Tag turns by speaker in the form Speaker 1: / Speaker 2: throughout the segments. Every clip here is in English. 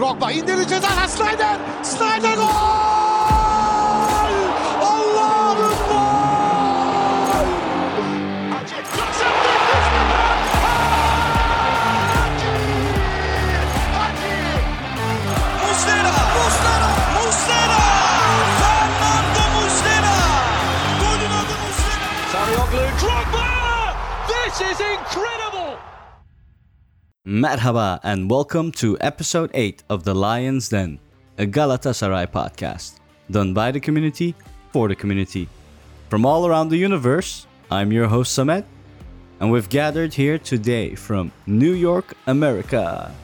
Speaker 1: Drogba indirdi ceza Snyder. Snyder gol!
Speaker 2: Merhaba and welcome to episode 8 of The Lion's Den, a Galatasaray podcast, done by the community for the community. From all around the universe, I'm your host Samet, and we've gathered here today from New York, America.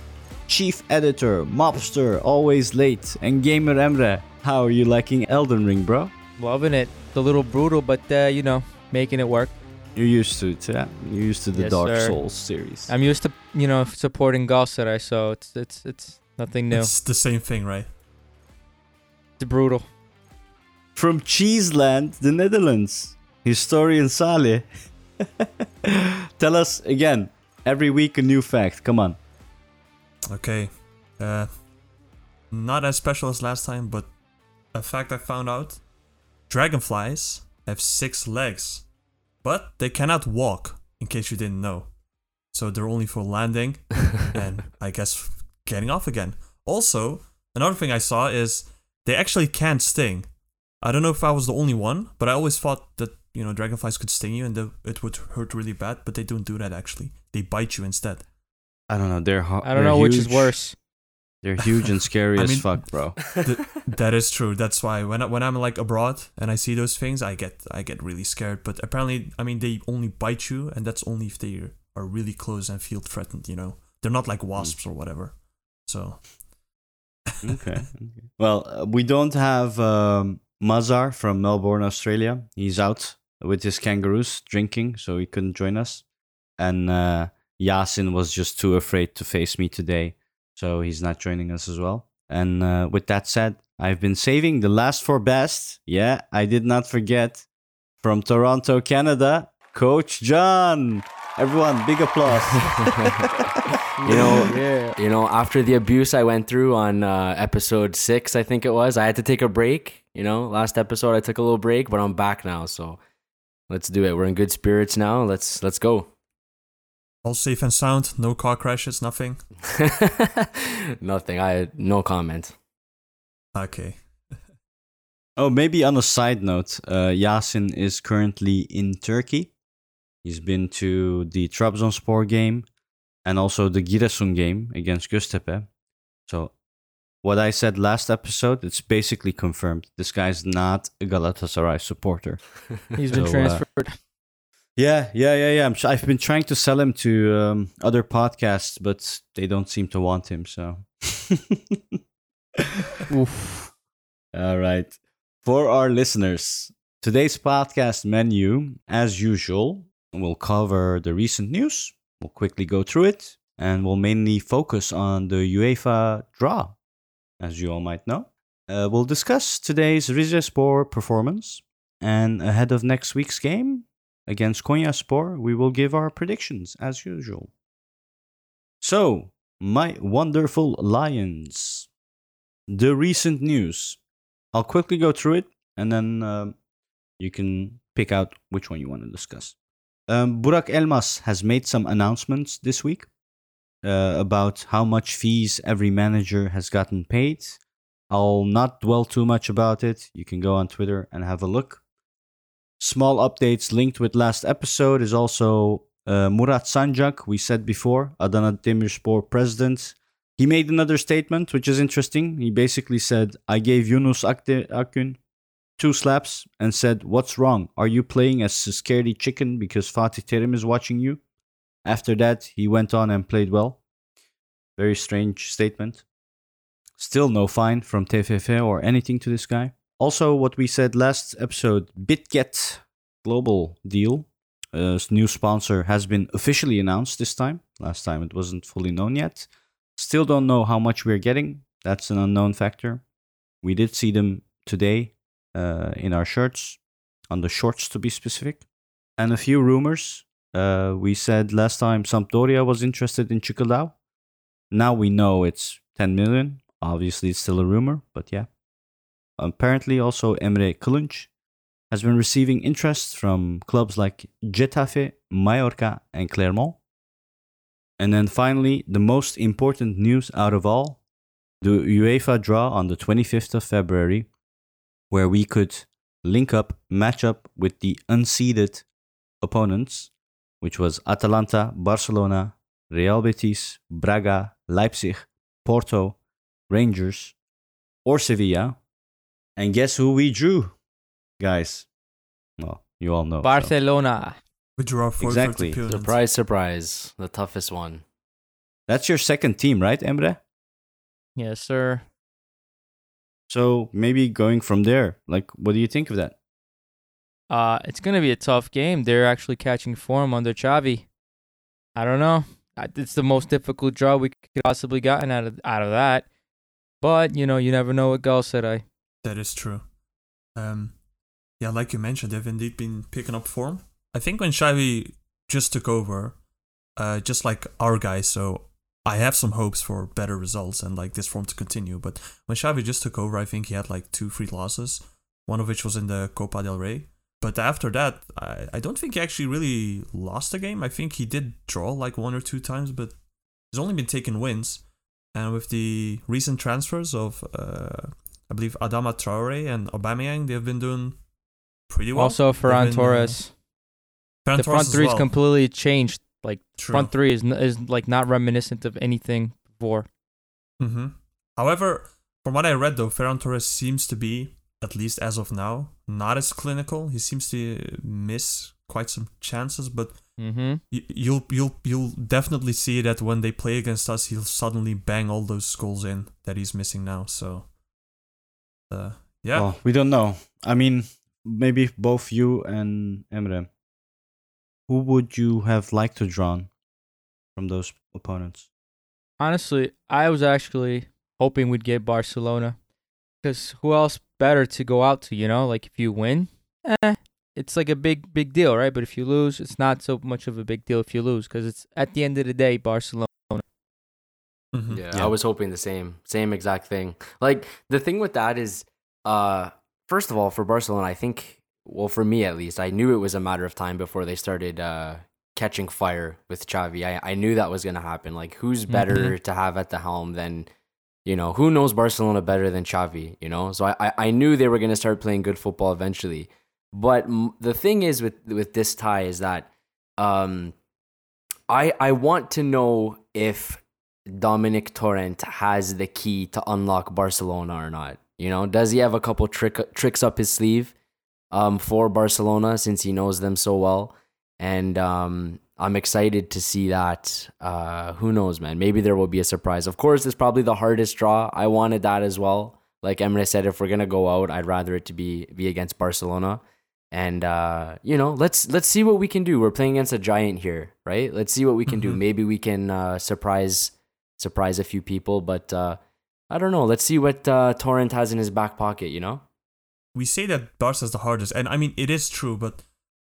Speaker 2: Chief editor, mobster, always late, and gamer Emre. How are you liking Elden Ring, bro?
Speaker 3: Loving it. It's a little brutal, but uh, you know, making it work.
Speaker 2: You're used to it, yeah? You're used to the
Speaker 3: Yes,
Speaker 2: Dark
Speaker 3: sir.
Speaker 2: Souls series.
Speaker 3: I'm used to you know supporting Galatasaray, so it's it's it's nothing new. It's,
Speaker 4: It's the same thing, right?
Speaker 3: The brutal.
Speaker 2: From Cheeseland, the Netherlands, historian Saleh. Tell us again, every week a new fact. Come on.
Speaker 4: Okay. Uh, not as special as last time, but a fact I found out: dragonflies have six legs, but they cannot walk. In case you didn't know, so they're only for landing and I guess getting off again. Also, another thing I saw is they actually can't sting. I don't know if I was the only one, but I always thought that you know dragonflies could sting you and the, it would hurt really bad, but they don't do that actually. They bite you instead.
Speaker 2: I don't know. They're ho-
Speaker 3: I don't
Speaker 2: they're
Speaker 3: know which is worse.
Speaker 2: They're huge and scary
Speaker 4: I
Speaker 2: as
Speaker 4: mean-
Speaker 2: fuck, bro.
Speaker 4: Th- that is true. That's why when I, when I'm like abroad and I see those things, I get I get really scared. But apparently, I mean, they only bite you, and that's only if they are really close and feel threatened. You know, they're not like wasps or whatever. So
Speaker 2: okay. okay. Well, uh, we don't have um, Mazar from Melbourne, Australia. He's out with his kangaroos drinking, so he couldn't join us. And uh, Yasin was just too afraid to face me today, so he's not joining us as well. And uh, with that said, I've been saving the last for best. Yeah, I did not forget. From Toronto, Canada, Coach John. Everyone, big applause.
Speaker 5: You know, yeah. you know, after the abuse I went through on uh, episode six, I think it was, I had to take a break. You know, last episode I took a little break, but I'm back now. So let's do it. We're in good spirits now. Let's let's go.
Speaker 4: All safe and sound, no car crashes, nothing.
Speaker 5: Nothing. I no comment.
Speaker 4: Okay.
Speaker 2: Oh, maybe on a side note, uh, Yasin is currently in Turkey. He's been to the Trabzonspor game and also the Giresun game against Göztepe. So, what I said last episode, it's basically confirmed. This guy's not a Galatasaray supporter.
Speaker 3: He's been
Speaker 2: So, uh,
Speaker 3: transferred.
Speaker 2: Yeah, yeah, yeah, yeah. Tr- I've been trying to sell him to um, other podcasts, but they don't seem to want him. So,
Speaker 3: Oof.
Speaker 2: All right. For our listeners, today's podcast menu, as usual, will cover the recent news. We'll quickly go through it and we'll mainly focus on the UEFA draw, as you all might know. Uh, we'll discuss today's Rizespor performance and ahead of next week's game against Konyaspor, we will give our predictions as usual. So, my wonderful Lions, the recent news. I'll quickly go through it and then um, you can pick out which one you want to discuss. Um, Burak Elmas has made some announcements this week uh, about how much fees every manager has gotten paid. I'll not dwell too much about it. You can go on Twitter and have a look. Small updates linked with last episode is also uh, Murat Sancak, we said before, Adana Demirspor president, he made another statement, which is interesting. He basically said, I gave Yunus Akde- Akgün two slaps and said, What's wrong? Are you playing as a scaredy chicken because Fatih Terim is watching you? After that, he went on and played well. Very strange statement. Still no fine from TFF or anything to this guy. Also, what we said last episode BitGet global deal. A new sponsor has been officially announced this time. Last time it wasn't fully known yet. Still don't know how much we're getting. That's an unknown factor. We did see them today uh, in our shirts, on the shorts to be specific. And a few rumors. Uh, we said last time Sampdoria was interested in Cicâldău. Now we know it's 10 million. Obviously, it's still a rumor, but yeah. Apparently, also Emre Kılınç has been receiving interest from clubs like Getafe, Mallorca, and Clermont. And then finally, the most important news out of all the UEFA draw on the 25th of February, where we could link up, match up with the unseeded opponents, which was Atalanta, Barcelona, Real Betis, Braga, Leipzig, Porto, Rangers, or Sevilla. And guess who we drew, guys? Well, you all know. so.
Speaker 3: Barcelona.
Speaker 4: We draw four
Speaker 2: Exactly.
Speaker 5: Surprise, surprise. The toughest one.
Speaker 2: That's your second team, right, Emre?
Speaker 3: Yes, sir.
Speaker 2: So maybe going from there, like, what do you think of that?
Speaker 3: Uh, it's gonna be a tough game. They're actually catching form under Xavi. I don't know. It's the most difficult draw we could possibly gotten out of out of that. But you know, you never know with Galatasaray.
Speaker 4: That is true. Um, yeah, like you mentioned, they've indeed been picking up form. I think when Xavi just took over, uh, just like our guys, so I have some hopes for better results and like this form to continue. But when Xavi just took over, I think he had like two free losses, one of which was in the Copa del Rey. But after that, I, I don't think he actually really lost a game. I think he did draw like one or two times, but he's only been taking wins. And with the recent transfers of, uh, I believe, Adama Traore and Aubameyang, they've been doing pretty well.
Speaker 3: also, Ferran
Speaker 4: uh,
Speaker 3: Torres.
Speaker 4: Ferran
Speaker 3: the
Speaker 4: Torres
Speaker 3: front
Speaker 4: as
Speaker 3: three's
Speaker 4: well.
Speaker 3: completely changed. Like
Speaker 4: True.
Speaker 3: front three is n- is like not reminiscent of anything before.
Speaker 4: hmm However, from what I read though, Ferran Torres seems to be, at least as of now, not as clinical. He seems to miss quite some chances, but
Speaker 3: Mm-hmm.
Speaker 4: y- you'll you'll you'll definitely see that when they play against us, he'll suddenly bang all those goals in that he's missing now. So, uh, yeah,
Speaker 2: Well, we don't know. I mean, maybe both you and Emre. Who would you have liked to drawn from those opponents?
Speaker 3: Honestly, I was actually hoping we'd get Barcelona, because who else better to go out to? You know, like if you win, eh, it's like a big big deal, right? But if you lose, it's not so much of a big deal if you lose, because it's at the end of the day Barcelona.
Speaker 4: Mhm.
Speaker 5: Yeah,
Speaker 2: Yeah.
Speaker 5: I was hoping the same, same exact thing. Like the thing with that is, uh, first of all, for Barcelona, I think, well, for me at least, I knew it was a matter of time before they started uh, catching fire with Xavi. I, I knew that was gonna happen. Like, who's better to have at the helm than, you know, who knows Barcelona better than Xavi? You know, so I, I, I knew they were gonna start playing good football eventually. But m- the thing is with with this tie is that, um, I I want to know if Domènec Torrent has the key to unlock Barcelona or not. You know, does he have a couple trick tricks up his sleeve um, for Barcelona since he knows them so well? And um, I'm excited to see that. Uh, who knows, man? Maybe there will be a surprise. Of course, it's probably the hardest draw. I wanted that as well. Like Emre said, if we're gonna go out, I'd rather it to be be against Barcelona. And uh, you know, let's let's see what we can do. We're playing against a giant here, right? Let's see what we can do.
Speaker 4: Mhm.
Speaker 5: Maybe we can uh, surprise surprise a few people, but uh, I don't know. Let's see what uh, Torrent has in his back pocket. You know?
Speaker 4: we say that Barca's the hardest, and I mean it is true, but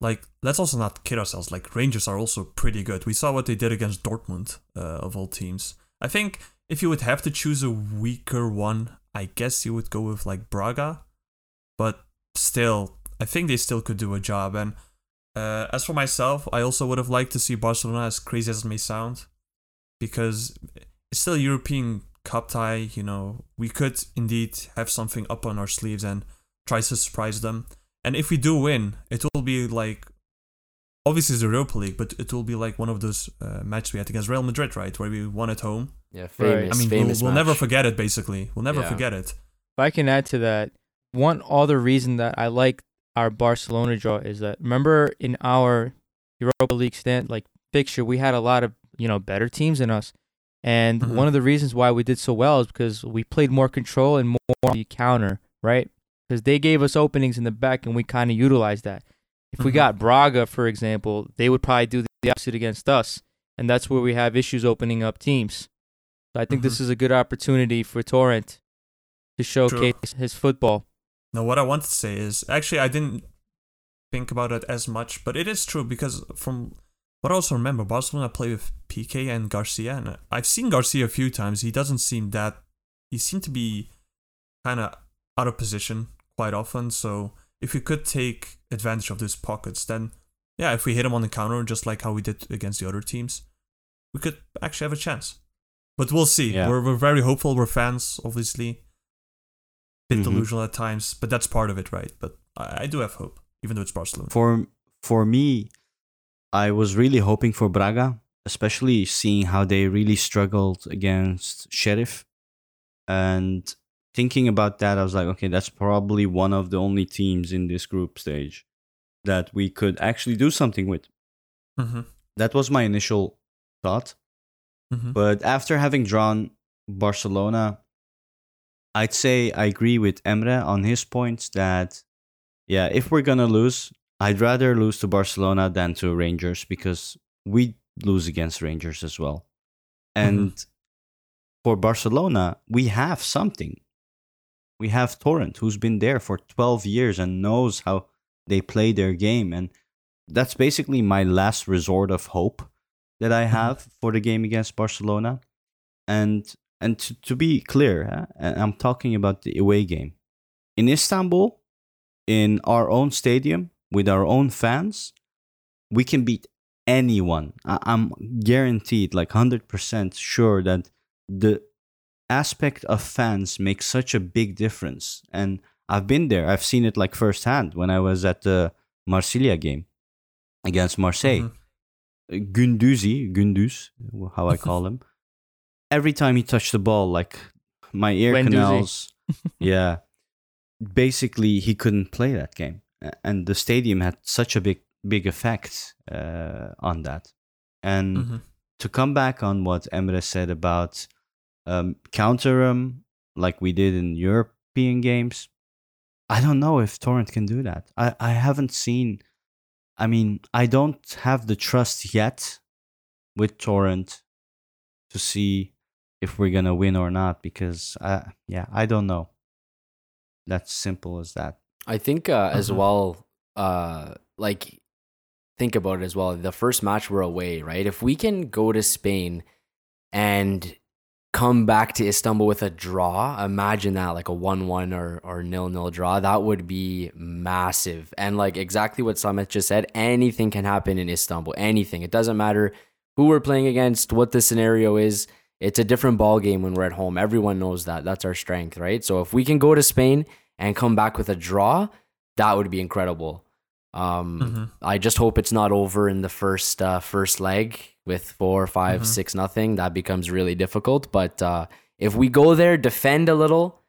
Speaker 4: like let's also not kid ourselves. Like Rangers are also pretty good. We saw what they did against Dortmund, uh, of all teams. I think if you would have to choose a weaker one, I guess you would go with like Braga, but still, I think they still could do a job. And uh, as for myself, I also would have liked to see Barcelona, as crazy as it may sound, because it's still a European Cup tie. You know, we could indeed have something up on our sleeves and try to surprise them. And if we do win, it will be like obviously it's the Europa League, but it will be like one of those uh, matches we had against Real Madrid, right, where we won at home.
Speaker 5: Yeah,
Speaker 3: Right.
Speaker 5: famous.
Speaker 4: I mean, we'll, we'll never forget it. Basically, we'll never
Speaker 5: Yeah.
Speaker 4: forget it.
Speaker 3: If I can add to that, one other reason that I like our Barcelona draw is that remember in our Europa League stand like fixture, we had a lot of you know better teams than us, and
Speaker 4: Mhm.
Speaker 3: one of the reasons why we did so well is because we played more control and more on the counter, right? Because they gave us openings in the back and we kind of utilized that. If we
Speaker 4: Mhm.
Speaker 3: got Braga, for example, they would probably do the opposite against us, and that's where we have issues opening up teams. So I think this is a good opportunity for Torrent to showcase his football.
Speaker 4: Now, what I want to say is actually I didn't think about it as much, but it is true because from I also remember, Barcelona play with Piqué and Garcia, and I've seen Garcia a few times. He doesn't seem that he seemed to be kind of out of position quite often. So if we could take advantage of those pockets, then yeah, if we hit him on the counter, just like how we did against the other teams, we could actually have a chance. But we'll see.
Speaker 2: Yeah.
Speaker 4: We're, we're very hopeful. We're fans, obviously. Bit
Speaker 2: Mhm.
Speaker 4: delusional at times, but that's part of it, right? But I, I do have hope, even though it's Barcelona.
Speaker 2: For for me, I was really hoping for Braga, especially seeing how they really struggled against Sheriff, and thinking about that, I was like, okay, that's probably one of the only teams in this group stage that we could actually do something with.
Speaker 4: hmm
Speaker 2: That was my initial thought.
Speaker 4: hmm
Speaker 2: But after having drawn Barcelona, I'd say I agree with Emre on his points that, yeah, if we're going to lose, I'd rather lose to Barcelona than to Rangers because we lose against Rangers as well. And mm-hmm. for Barcelona, we have something. We have Torrent, who's been there for 12 years and knows how they play their game. And that's basically my last resort of hope that I mm-hmm. have for the game against Barcelona. And and to, to be clear, huh, I'm talking about the away game. In Istanbul, in our own stadium, with our own fans, we can beat anyone. I- I'm guaranteed, like 100% sure that the aspect of fans makes such a big difference. And I've been there. I've seen it like firsthand when I was at the Marsilia game against Marseille.
Speaker 4: Mhm.
Speaker 2: Gunduzi, Gunduz, how I call him. Every time he touched the ball, like my ear
Speaker 3: Guendouzi.
Speaker 2: canals, yeah, basically he couldn't play that game, and the stadium had such a big, big effect uh, on that. And
Speaker 4: Mhm.
Speaker 2: to come back on what Emre said about um, counter him like we did in European games, I don't know if Torrent can do that. I, I haven't seen. I mean, I don't have the trust yet with Torrent to see if we're gonna win or not because, I, yeah, I don't know. That's simple as that.
Speaker 5: I think uh, as
Speaker 4: Mhm.
Speaker 5: well, uh, like think about it as well. The first match we're away, right? If we can go to Spain and come back to Istanbul with a draw, imagine that like a one-one or or nil-nil draw. That would be massive. And like exactly what Samet just said, anything can happen in Istanbul. Anything. It doesn't matter who we're playing against, what the scenario is. It's a different ball game when we're at home. Everyone knows that. That's our strength, right? So if we can go to Spain and come back with a draw, that would be incredible. Um,
Speaker 4: Mhm.
Speaker 5: I just hope it's not over in the first uh, first leg with four, five,
Speaker 4: Mhm.
Speaker 5: six, nothing. That becomes really difficult. But uh, if we go there, defend a little,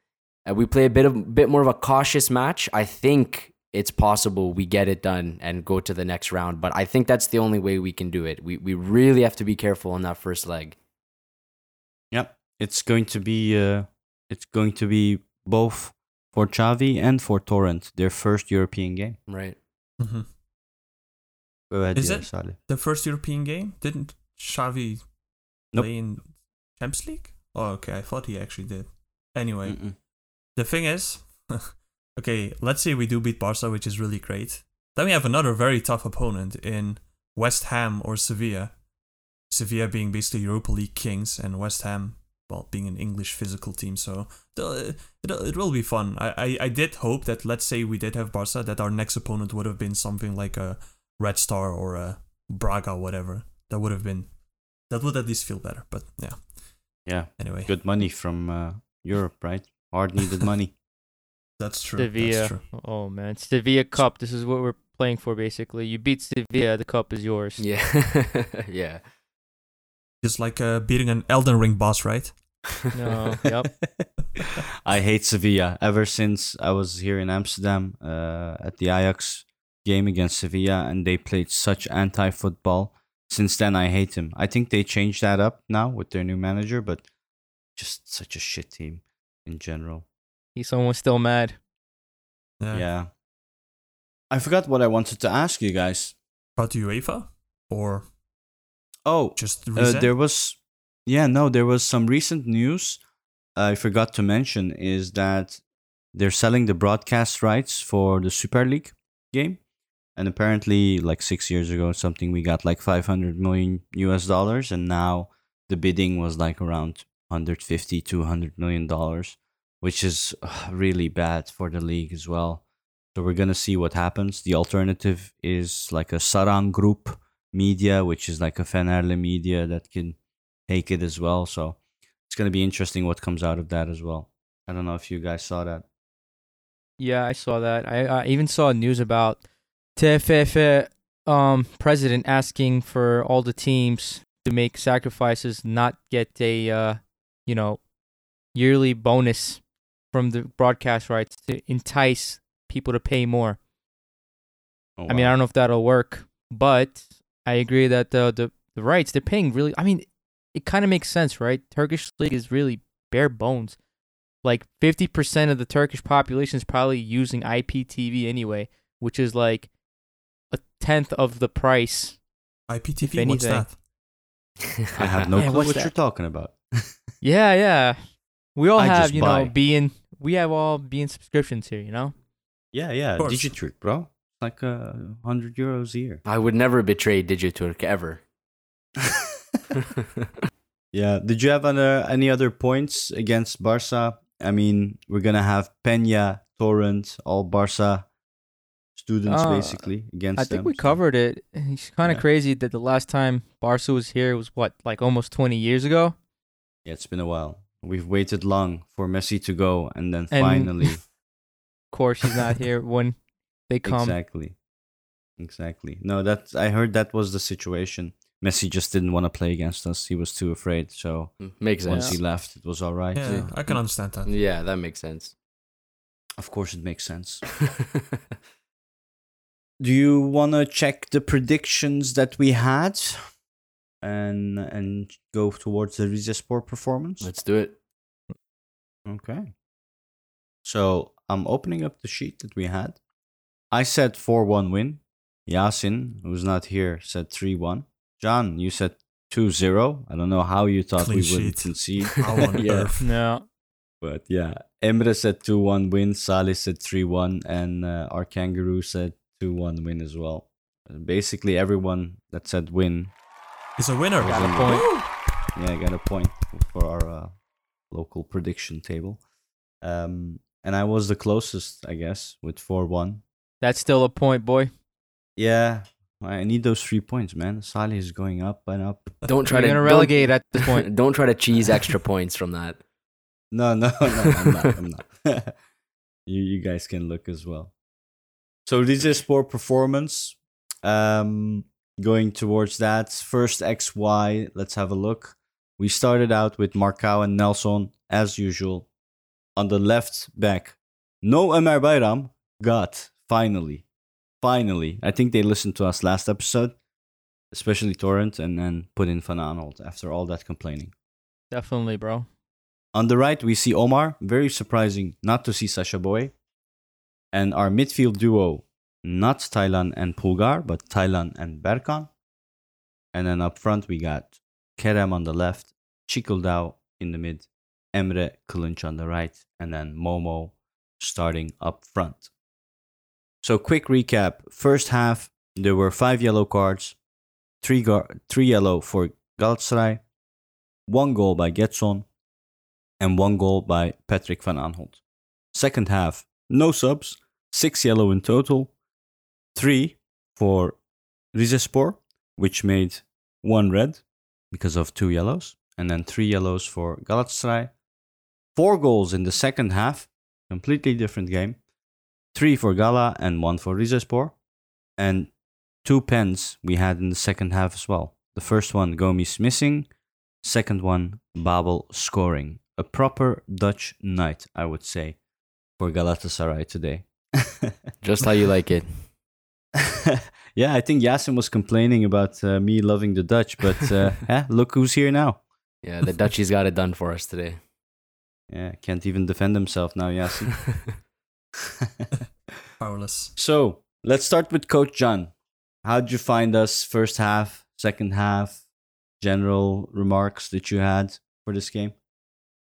Speaker 5: and we play a bit of bit more of a cautious match, I think it's possible we get it done and go to the next round. But I think that's the only way we can do it. We we really have to be careful in that first leg.
Speaker 2: Yep, it's going to be uh, it's going to be both for Xavi and for Torrent their first European game.
Speaker 5: Right.
Speaker 4: Mhm.
Speaker 2: Go ahead,
Speaker 4: Is
Speaker 2: yeah,
Speaker 4: it?
Speaker 2: Salih.
Speaker 4: The first European game didn't Xavi
Speaker 2: Nope.
Speaker 4: play in Champions League? Oh, okay. I thought he actually did. Anyway,
Speaker 2: Mm-mm.
Speaker 4: the thing is, okay, let's say we do beat Barca, which is really great. Then we have another very tough opponent in West Ham or Sevilla. Sevilla being basically Europa League kings, and West Ham, well, being an English physical team. So the- it, it will be fun. I, I, I did hope that, let's say we did have Barca, that our next opponent would have been something like a Red Star or a Braga, whatever. That would have been, that would at least feel better. But yeah,
Speaker 2: Yeah,
Speaker 4: anyway.
Speaker 2: good money from uh, Europe, right? Hard needed money.
Speaker 4: That's true.
Speaker 3: Sevilla.
Speaker 4: That's true.
Speaker 3: Oh man, Sevilla Cup. This is what we're playing for basically. You beat Sevilla, the cup is yours.
Speaker 5: Yeah. yeah.
Speaker 4: It's like uh, beating an Elden Ring boss, right?
Speaker 3: No. Yep.
Speaker 2: I hate Sevilla. Ever since I was here in Amsterdam uh, at the Ajax game against Sevilla, and they played such anti-football. Since then, I hate him. I think they changed that up now with their new manager, but just such a shit team in general.
Speaker 3: He's almost still mad.
Speaker 2: Yeah. I forgot what I wanted to ask you guys.
Speaker 4: About UEFA or
Speaker 2: Oh,
Speaker 4: just
Speaker 2: Uh, there was, yeah, no, there was some recent news I forgot to mention is that they're selling the broadcast rights for the Super League game. And apparently, like six years ago, something, we got like 500 million US dollars. And now the bidding was like around 150 200 million dollars which is really bad for the league as well so we're gonna see what happens the alternative is like a Saran group media which is like a fenerle media that can take it as well so it's gonna be interesting what comes out of that as well i don't know if you guys saw that
Speaker 3: Yeah, I saw that. I, I even saw news about TFF um president asking for all the teams to make sacrifices, not get a uh, you know, yearly bonus from the broadcast rights to entice people to pay more.
Speaker 2: Oh,
Speaker 3: I mean, I don't know if that'll work, but I agree that the the, the rights they're paying really. I mean, it kind of makes sense, right? Turkish league is really bare bones. Like fifty percent of the Turkish population is probably using IPTV anyway, which is like a tenth of the price.
Speaker 4: IPTV, what's that?
Speaker 2: i have no
Speaker 3: Yeah,
Speaker 2: clue what
Speaker 3: that?
Speaker 2: you're talking about
Speaker 3: Yeah, yeah. We all
Speaker 2: I
Speaker 3: have, you
Speaker 2: buy.
Speaker 3: know, being we have all being subscriptions here, you know.
Speaker 2: yeah yeah Digiturk, bro like uh, 100 euros a year
Speaker 5: I would never betray Digiturk ever.
Speaker 2: Yeah. Did you have other, any other points against Barca? I mean, we're gonna have Peña, Torrent, all Barca students
Speaker 3: Uh,
Speaker 2: basically against
Speaker 3: I think
Speaker 2: them,
Speaker 3: we
Speaker 2: so-
Speaker 3: covered it. It's kind of
Speaker 2: Yeah.
Speaker 3: crazy that the last time Barca was here was what, like almost 20 years ago.
Speaker 2: Yeah, it's been a while. We've waited long for Messi to go, and then
Speaker 3: And-
Speaker 2: finally,
Speaker 3: Of course, he's not here when they come.
Speaker 2: exactly, exactly. No, that I heard that was the situation. Messi just didn't want to play against us. He was too afraid. So hmm,
Speaker 5: makes
Speaker 2: once he left, it was all right.
Speaker 4: Yeah, I can understand that.
Speaker 5: Yeah, that makes sense.
Speaker 2: Of course, it makes sense. Do you want to check the predictions that we had and and go towards the Rizespor performance?
Speaker 5: Let's do it.
Speaker 2: Okay. So I'm opening up the sheet that we had. I said 4 1 win. Yasin, who's not here, said 3 1. John, you said 2 0. I don't know how you thought
Speaker 4: Clean
Speaker 2: we wouldn't
Speaker 4: sheet.
Speaker 2: concede.
Speaker 4: How on
Speaker 2: Yeah.
Speaker 4: earth?
Speaker 3: No,
Speaker 2: But yeah, Emre said 2 1 win, Salih said 3 1, and uh, our kangaroo said 2 1 win as well. Basically, everyone that said win,
Speaker 4: is a winner.
Speaker 2: Got
Speaker 3: a point.
Speaker 2: yeah, got a point for our uh, local prediction table. Um, and I was the closest, I guess, with 4 1.
Speaker 3: that's still a point, boy.
Speaker 2: Yeah, I need those three points, man. Salih is going up and up.
Speaker 5: Don't try
Speaker 3: We're
Speaker 5: to
Speaker 3: gonna relegate at this point.
Speaker 5: Don't try to cheese extra points from that.
Speaker 2: No, no, no, I'm not. I'm not. you, you guys can look as well. So this is for performance. Um, going towards that first XY. Let's have a look. We started out with Marcao and Nelson as usual. On the left back, no Ömer Bayram. Got finally, finally. I think they listened to us last episode, especially Torrent, and then put in Van Aanholt after all that complaining.
Speaker 3: Definitely, bro.
Speaker 2: On the right, we see Omar. Very surprising not to see Sacha Boey. And our midfield duo, not Taylan and Pulgar, but Taylan and Berkan. And then up front, we got Kerem on the left, Cicâldău in the mid, Emre Kılınç on the right, and then Momo starting up front. So, quick recap. First half, there were five yellow cards, three, gar- three yellow for Galatasaray, one goal by Gedson, and one goal by Patrick van Aanholt. Second half, no subs, six yellow in total, three for Rizespor, which made one red because of two yellows, and then three yellows for Galatasaray. Four goals in the second half, completely different game. Three for Gala and one for Rizespor, and two pens we had in the second half as well. The first one, Gomis missing. Second one, Babel scoring. A proper Dutch night, I would say, for Galatasaray today.
Speaker 5: Just how you like it.
Speaker 2: yeah, I think Yasin was complaining about uh, me loving the Dutch, but uh, look who's here now.
Speaker 5: Yeah, the Dutchies got it done for us today.
Speaker 2: Yeah, can't even defend himself now, Yasin.
Speaker 4: Powerless.
Speaker 2: so let's start with Coach John. How'd you find us first half, second half, general remarks that you had for this game?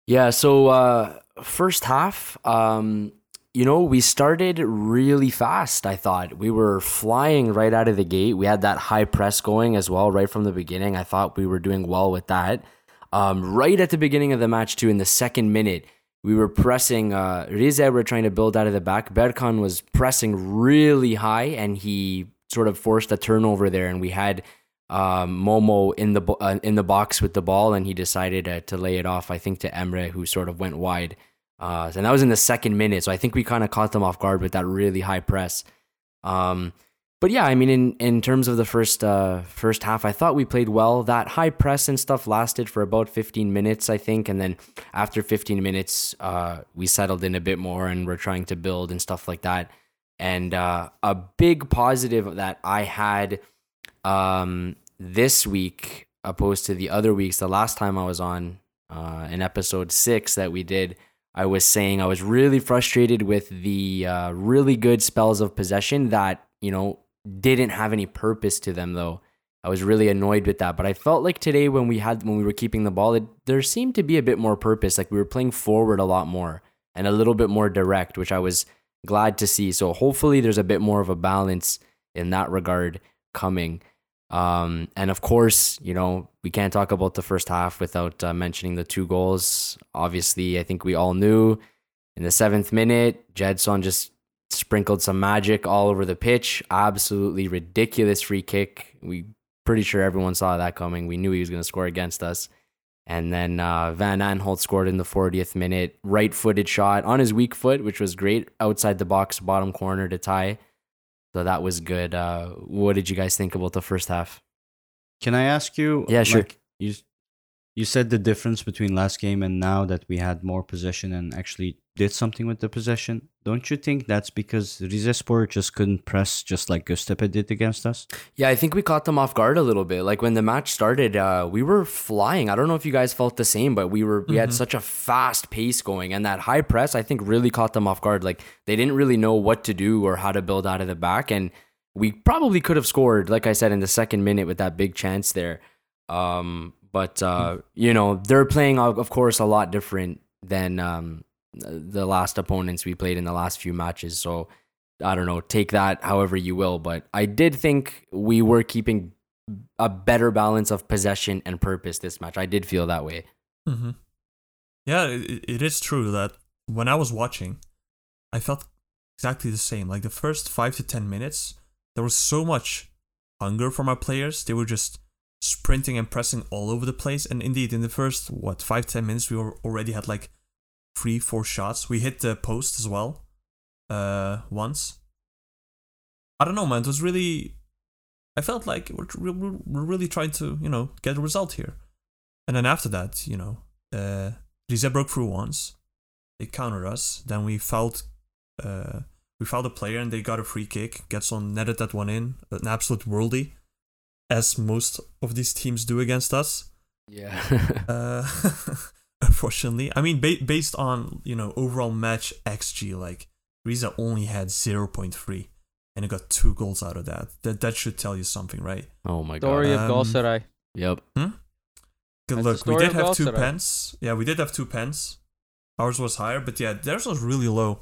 Speaker 5: Yeah, so uh first half, um, you know, we started really fast, I thought. We were flying right out of the gate. We had that high press going as well right from the beginning. I thought we were doing well with that. Um, right at the beginning of the match, too, in the second minute, we were pressing. Uh, Rize were trying to build out of the back. Berkan was pressing really high, and he sort of forced a turnover there. And we had um, Momo in the uh, in the box with the ball, and he decided uh, to lay it off. I think to Emre, who sort of went wide. Uh, and that was in the second minute, so I think we kind of caught them off guard with that really high press. Um, but yeah, I mean, in, in terms of the first uh, first half, I thought we played well. That high press and stuff lasted for about 15 minutes, I think, and then after 15 minutes, uh, we settled in a bit more and we're trying to build and stuff like that. And uh, a big positive that I had um, this week, opposed to the other weeks, the last time I was on uh, in episode six that we did. I was saying I was really frustrated with the uh, really good spells of possession that, you know, didn't have any purpose to them though. I was really annoyed with that, but I felt like today when we had when we were keeping the ball, it, there seemed to be a bit more purpose. Like we were playing forward a lot more and a little bit more direct, which I was glad to see. So hopefully there's a bit more of a balance in that regard coming. Um, and of course, you know, we can't talk about the first half without uh, mentioning the two goals. Obviously, I think we all knew in the seventh minute, Gedson just sprinkled some magic all over the pitch. Absolutely ridiculous free kick. We pretty sure everyone saw that coming. We knew he was going to score against us. And then uh, Van Aanholt scored in the 40th minute, right footed shot on his weak foot, which was great, outside the box, bottom corner to tie. So that was good. Uh, what did you guys think about the first half?
Speaker 2: Can I ask you?
Speaker 5: Yeah, sure.
Speaker 2: like, you you said the difference between last game and now that we had more possession and actually did something with the possession. Don't you think that's because Rizespor just couldn't press just like Göztepe did against us?
Speaker 5: Yeah, I think we caught them off guard a little bit. Like when the match started, uh, we were flying. I don't know if you guys felt the same, but we were we had such a fast pace going, and that high press I think really caught them off guard. Like they didn't really know what to do or how to build out of the back, and we probably could have scored, like I said, in the second minute with that big chance there. Um, but uh, you know they're playing, of course, a lot different than um, the last opponents we played in the last few matches. So I don't know, take that however you will. But I did think we were keeping a better balance of possession and purpose this match. I did feel that way.
Speaker 4: Mm-hmm. Yeah, it, it is true that when I was watching, I felt exactly the same. Like the first five to ten minutes, there was so much hunger from our players. They were just sprinting and pressing all over the place. And indeed, in the first what five ten minutes, we already had like three four shots. We hit the post as well, uh, once. I don't know, man. It was really. I felt like we're, we're, we're really trying to, you know, get a result here. And then after that, you know, uh, Rize broke through once. They countered us. Then we fouled, uh, we fouled a player and they got a free kick. Gedson, netted that one in. An absolute worldie, as most of these teams do against us.
Speaker 5: Yeah.
Speaker 4: Uh, unfortunately, I mean, ba- based on you know overall match xG, like Rize only had zero point three, and it got two goals out of that. That that should tell you something, right?
Speaker 5: oh my god.
Speaker 3: Story of
Speaker 4: Um,
Speaker 3: Galatasaray.
Speaker 5: Yep.
Speaker 4: Good
Speaker 3: That's
Speaker 4: look, we did
Speaker 3: of
Speaker 4: have two
Speaker 3: Galatasaray.
Speaker 4: pens. Yeah, we did have two pens. Ours was higher, but yeah, theirs was really low.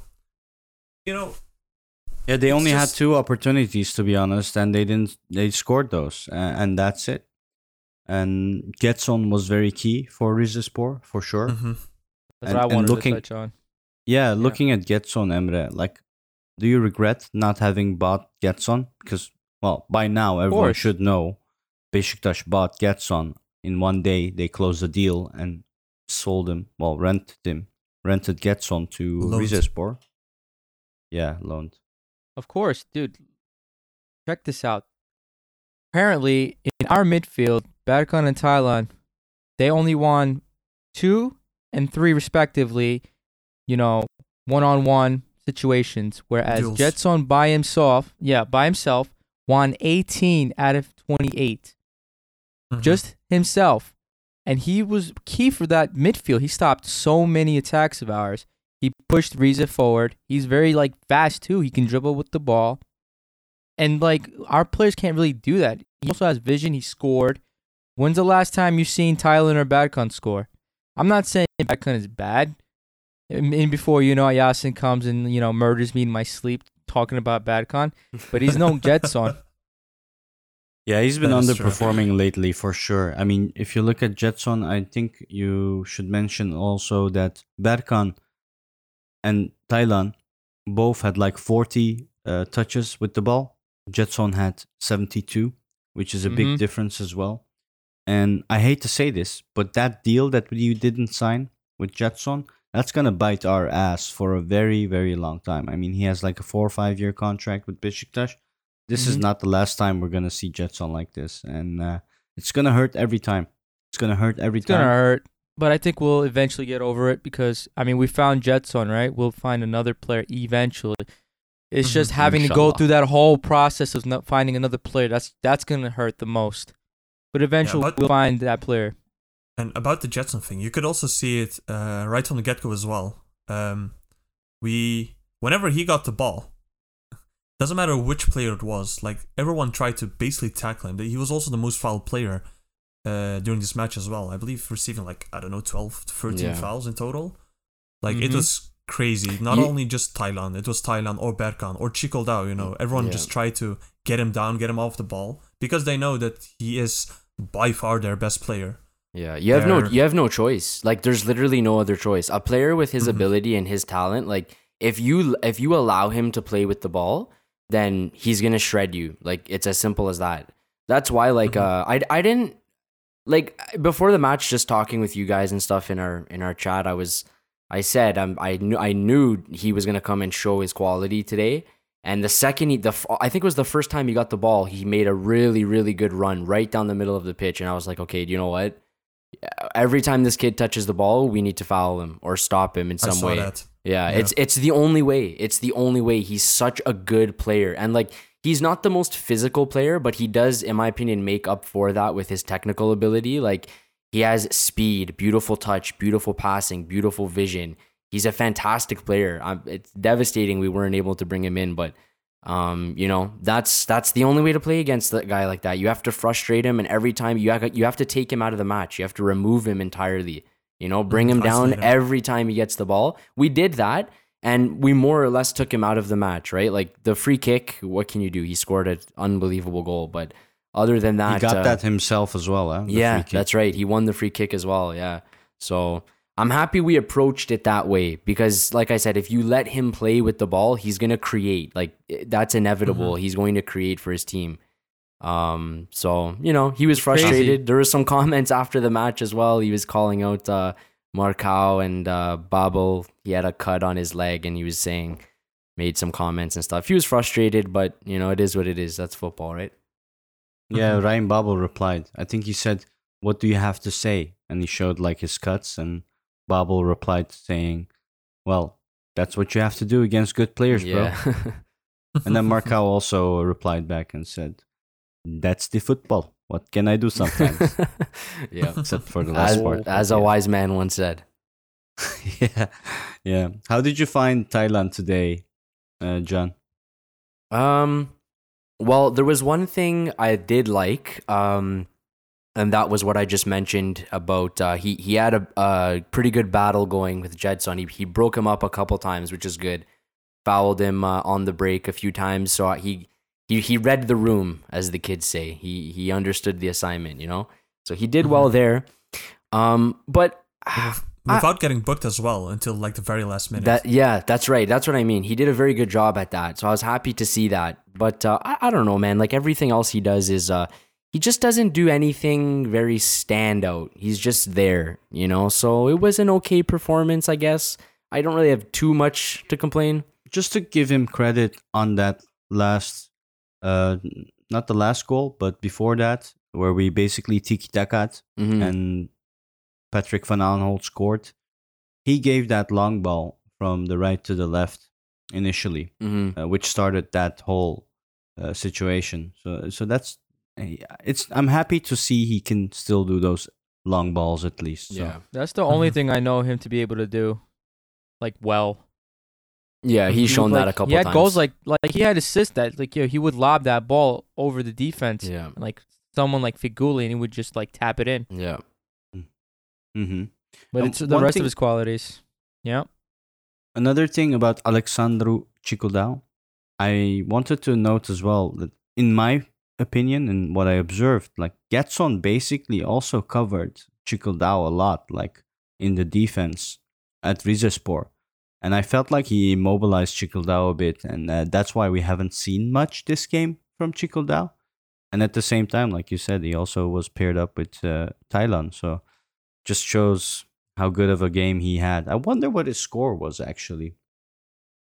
Speaker 4: You know,
Speaker 2: Yeah, they only
Speaker 4: just-
Speaker 2: had two opportunities to be honest, and they didn't. They scored those, uh, and that's it. And Gedson was very key for Rizespor for sure.
Speaker 4: mhm.
Speaker 3: That's
Speaker 2: and-
Speaker 3: what I wanted
Speaker 2: looking-
Speaker 3: to touch on.
Speaker 2: Yeah, looking at Gedson, Emre, like, do you regret not having bought Gedson? Because, well, by now everyone should know Besiktas bought Gedson in one day. They closed the deal and sold him, well, rented him, rented Gedson to
Speaker 4: Loaned.
Speaker 2: Rizespor. Yeah, loaned.
Speaker 3: Of course, dude. Check this out. Apparently, in our midfield, Berkan and Taylan, they only won two and three respectively, you know, one on one situations. Whereas
Speaker 4: Duels.
Speaker 3: Gedson by himself, yeah, by himself, won 18 out of 28.
Speaker 4: Mhm.
Speaker 3: Just himself. And he was key for that midfield. He stopped so many attacks of ours. He pushed Rize forward. He's very like fast too. He can dribble with the ball. And like our players can't really do that. He also has vision. He scored. When's the last time you've seen Taylan or Berkan score? I'm not saying Berkan is bad. And and before you know, Yasin comes and you know murders me in my sleep talking about Berkan, but he's no Gedson.
Speaker 2: Yeah, he's been
Speaker 4: That is true.
Speaker 2: underperforming lately for sure. I mean, if you look at Gedson, I think you should mention also that Berkan and Taylan both had like 40 uh, touches with the ball. Gedson had 72, which is a big
Speaker 3: Mhm.
Speaker 2: difference as well. And I hate to say this, but that deal that you didn't sign with Gedson, that's going to bite our ass for a very, very long time. I mean, he has like a four or five year contract with Besiktas. This is
Speaker 3: Mhm.
Speaker 2: not the last time we're going to see Gedson like this. And uh, it's going to hurt every time. It's going to hurt every time.
Speaker 3: It's gonna hurt, but I think we'll eventually get over it because I mean we found Gedson, right? We'll find another player eventually. It's
Speaker 4: Mhm.
Speaker 3: just having to go through that whole process of not finding another player. That's that's gonna hurt the most. But eventually
Speaker 4: but-
Speaker 3: we'll find that player.
Speaker 4: And about the Gedson thing, you could also see it uh, right from the get go as well. Um, we, whenever he got the ball, doesn't matter which player it was, like everyone tried to basically tackle him. He was also the most fouled player uh, during this match as well. I believe receiving like I don't know 12 to 13
Speaker 5: Yeah.
Speaker 4: fouls in total. Like it
Speaker 3: Mhm.
Speaker 4: was crazy. Not
Speaker 5: Ye-
Speaker 4: only just Taylan, it was Taylan or Berkan or Cicâldău. You know, everyone
Speaker 5: Yeah.
Speaker 4: just tried to get him down, get him off the ball because they know that he is by far their best player.
Speaker 5: Yeah, you have no you have no choice. Like there's literally no other choice. A player with his
Speaker 4: Mhm.
Speaker 5: ability and his talent, like if you if you allow him to play with the ball, then he's going to shred you. Like it's as simple as that. That's why like
Speaker 4: Mhm.
Speaker 5: uh I I didn't like before the match just talking with you guys and stuff in our in our chat, I was I said um, I knew I knew he was going to come and show his quality today. And the second he, the I think it was the first time he got the ball, he made a really really good run right down the middle of the pitch and I was like, "Okay, do you know what? every time this kid touches the ball, we need to foul him or stop him in some way.
Speaker 4: that.
Speaker 5: Yeah,
Speaker 4: Yeah.
Speaker 5: it's it's the only way. It's the only way. He's such a good player, and like he's not the most physical player, but he does, in my opinion, make up for that with his technical ability. Like he has speed, beautiful touch, beautiful passing, beautiful vision. He's a fantastic player. Um it's devastating we weren't able to bring him in, but um, you know that's that's the only way to play against a guy like that. You have to frustrate him, and every time you have, you have to take him out of the match. You have to remove him entirely. You know, bring him down every time he gets the ball. We did that, and we more or less took him out of the match. Right, like the free kick. What can you do? He scored an unbelievable goal, but other than that,
Speaker 2: he got
Speaker 5: uh,
Speaker 2: that himself as well. Huh? The
Speaker 5: yeah, that's right. He won the free kick as well. Yeah. So I'm happy we approached it that way because, like I said, if you let him play with the ball, he's gonna create. Like that's inevitable. He's going to create for his team. Um. So you know, he was
Speaker 3: Crazy.
Speaker 5: frustrated. There were some comments after the match as well. He was calling out uh, Marcao and uh, Babel. He had a cut on his leg, and he was saying, made some comments and stuff. He was frustrated, but you know, it is what it is. That's football, right?
Speaker 2: Yeah, Ryan Babel replied. I think he said, "What do you have to say?" And he showed like his cuts, and Babel replied saying, "Well, that's what you have to do against good players, bro." And then Marcao also replied back and said, "That's the football. What can I do sometimes?"
Speaker 5: yeah.
Speaker 2: Except for the last
Speaker 5: As,
Speaker 2: part.
Speaker 5: as a wise man once said.
Speaker 2: yeah, yeah. How did you find Taylan today, uh, John?
Speaker 5: Um, well, there was one thing I did like, um, and that was what I just mentioned about uh, he he had a, a pretty good battle going with Gedson. He he broke him up a couple times, which is good. Fouled him uh, on the break a few times, so he he he read the room, as the kids say. He he understood the assignment, you know. So he did well there. Um, but I-
Speaker 4: Without getting booked as well until like the very last minute.
Speaker 5: That yeah, that's right. That's what I mean. He did a very good job at that, so I was happy to see that. But uh, I, I don't know, man. Like everything else he does is uh, he just doesn't do anything very standout. He's just there, you know. So it was an okay performance, I guess. I don't really have too much to complain.
Speaker 2: Just to give him credit on that last, uh, not the last goal, but before that, where we basically tiki takat
Speaker 5: Mhm.
Speaker 2: and Patrick Van Aanholt scored. He gave that long ball from the right to the left initially,
Speaker 5: Mhm.
Speaker 2: uh, which started that whole uh, situation. So, so that's it's. I'm happy to see he can still do those long balls at least. So.
Speaker 5: Yeah,
Speaker 3: That's the only
Speaker 4: Mhm.
Speaker 3: thing I know him to be able to do, like well.
Speaker 5: yeah. He's
Speaker 3: He
Speaker 5: shown
Speaker 3: would,
Speaker 5: that a couple
Speaker 3: He had
Speaker 5: times.
Speaker 3: goals like like he had assists that like yeah he would lob that ball over the defense,
Speaker 5: yeah,
Speaker 3: like someone like Feghouli, and he would just like tap it in.
Speaker 5: yeah.
Speaker 2: Mm-hmm.
Speaker 3: But
Speaker 2: Um,
Speaker 3: it's the rest
Speaker 2: thing-
Speaker 3: of his qualities. Yeah.
Speaker 2: Another thing about Alexandru Cicâldău, I wanted to note as well that in my opinion and what I observed, like Gedson basically also covered Cicâldău a lot, like in the defense at Rizespor. And I felt like he immobilized Cicâldău a bit, and uh, that's why we haven't seen much this game from Cicâldău. And at the same time, like you said, he also was paired up with uh, Taylan, so just shows how good of a game he had. I wonder what his score was actually.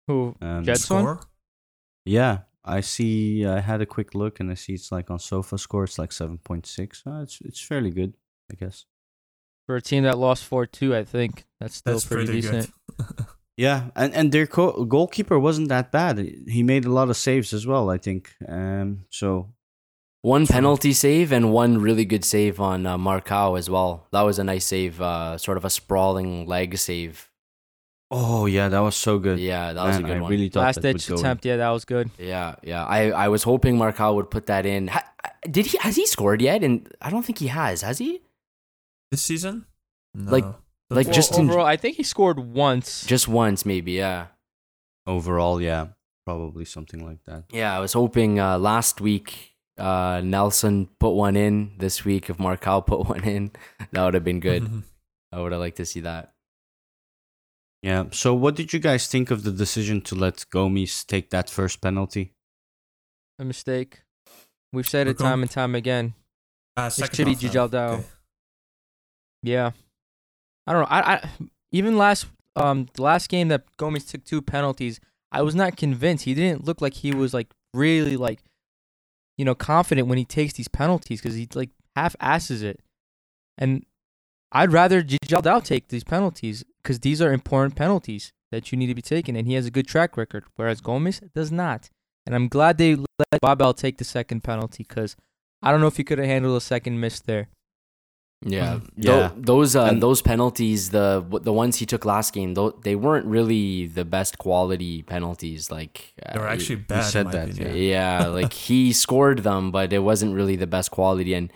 Speaker 3: Who?
Speaker 2: Um,
Speaker 3: Gedson?
Speaker 4: Score?
Speaker 2: Yeah, I see. I had a quick look, and I see it's like on Sofa Score, it's like seven point six. Uh, it's it's fairly good, I guess.
Speaker 3: For a team that lost 4 2, I think that's still
Speaker 4: That's
Speaker 3: pretty,
Speaker 4: pretty,
Speaker 3: decent.
Speaker 4: good.
Speaker 2: Yeah, and and their co- goalkeeper wasn't that bad. He made a lot of saves as well. I think. Um. So
Speaker 5: One penalty save and one really good save on uh, Marcao as well. That was a nice save, uh, sort of a sprawling leg save.
Speaker 2: Oh yeah, that was so good.
Speaker 5: Yeah, that was
Speaker 2: Man,
Speaker 5: a good
Speaker 2: I
Speaker 5: one.
Speaker 2: really thought
Speaker 3: Last
Speaker 2: that would
Speaker 3: ditch
Speaker 2: go in.
Speaker 3: attempt, yeah, that was good.
Speaker 5: Yeah, yeah. I, I was hoping Marcao would put that in. Ha, did he? Has he scored yet? And I don't think he has. Has he?
Speaker 4: This season? No.
Speaker 5: Like-
Speaker 4: The
Speaker 5: like
Speaker 4: four-
Speaker 5: just in-
Speaker 3: overall, I think he scored once.
Speaker 5: Just once, maybe. Yeah.
Speaker 2: Overall, yeah, probably something like that.
Speaker 5: Yeah, I was hoping uh, last week uh, Nelson put one in. This week, if Marcao put one in, that would have been good. I would have liked to see that.
Speaker 2: Yeah. So, what did you guys think of the decision to let Gomis take that first penalty?
Speaker 3: a mistake. We've said it
Speaker 4: We're
Speaker 3: time
Speaker 4: going-
Speaker 3: and time again.
Speaker 4: Second
Speaker 3: Chidi
Speaker 4: half now.
Speaker 3: Cicâldău.
Speaker 4: Okay.
Speaker 3: Yeah. I don't know. I, I even last um the last game that Gomis took two penalties, I was not convinced. He didn't look like he was like really like you know confident when he takes these penalties because he like half asses it. And I'd rather Cicâldău take these penalties because these are important penalties that you need to be taken, and he has a good track record, whereas Gomis does not. And I'm glad they let Babel take the second penalty because I don't know if he could have handled a second miss there.
Speaker 5: Yeah. Tho-
Speaker 2: Yeah.
Speaker 5: those uh,
Speaker 2: And-
Speaker 5: those penalties, the the ones he took last game, though they weren't really the best quality penalties. Like uh,
Speaker 4: They were actually
Speaker 2: we
Speaker 4: bad.
Speaker 2: said
Speaker 4: in my
Speaker 2: that,
Speaker 4: opinion.
Speaker 5: yeah, like he scored them, but it wasn't really the best quality. And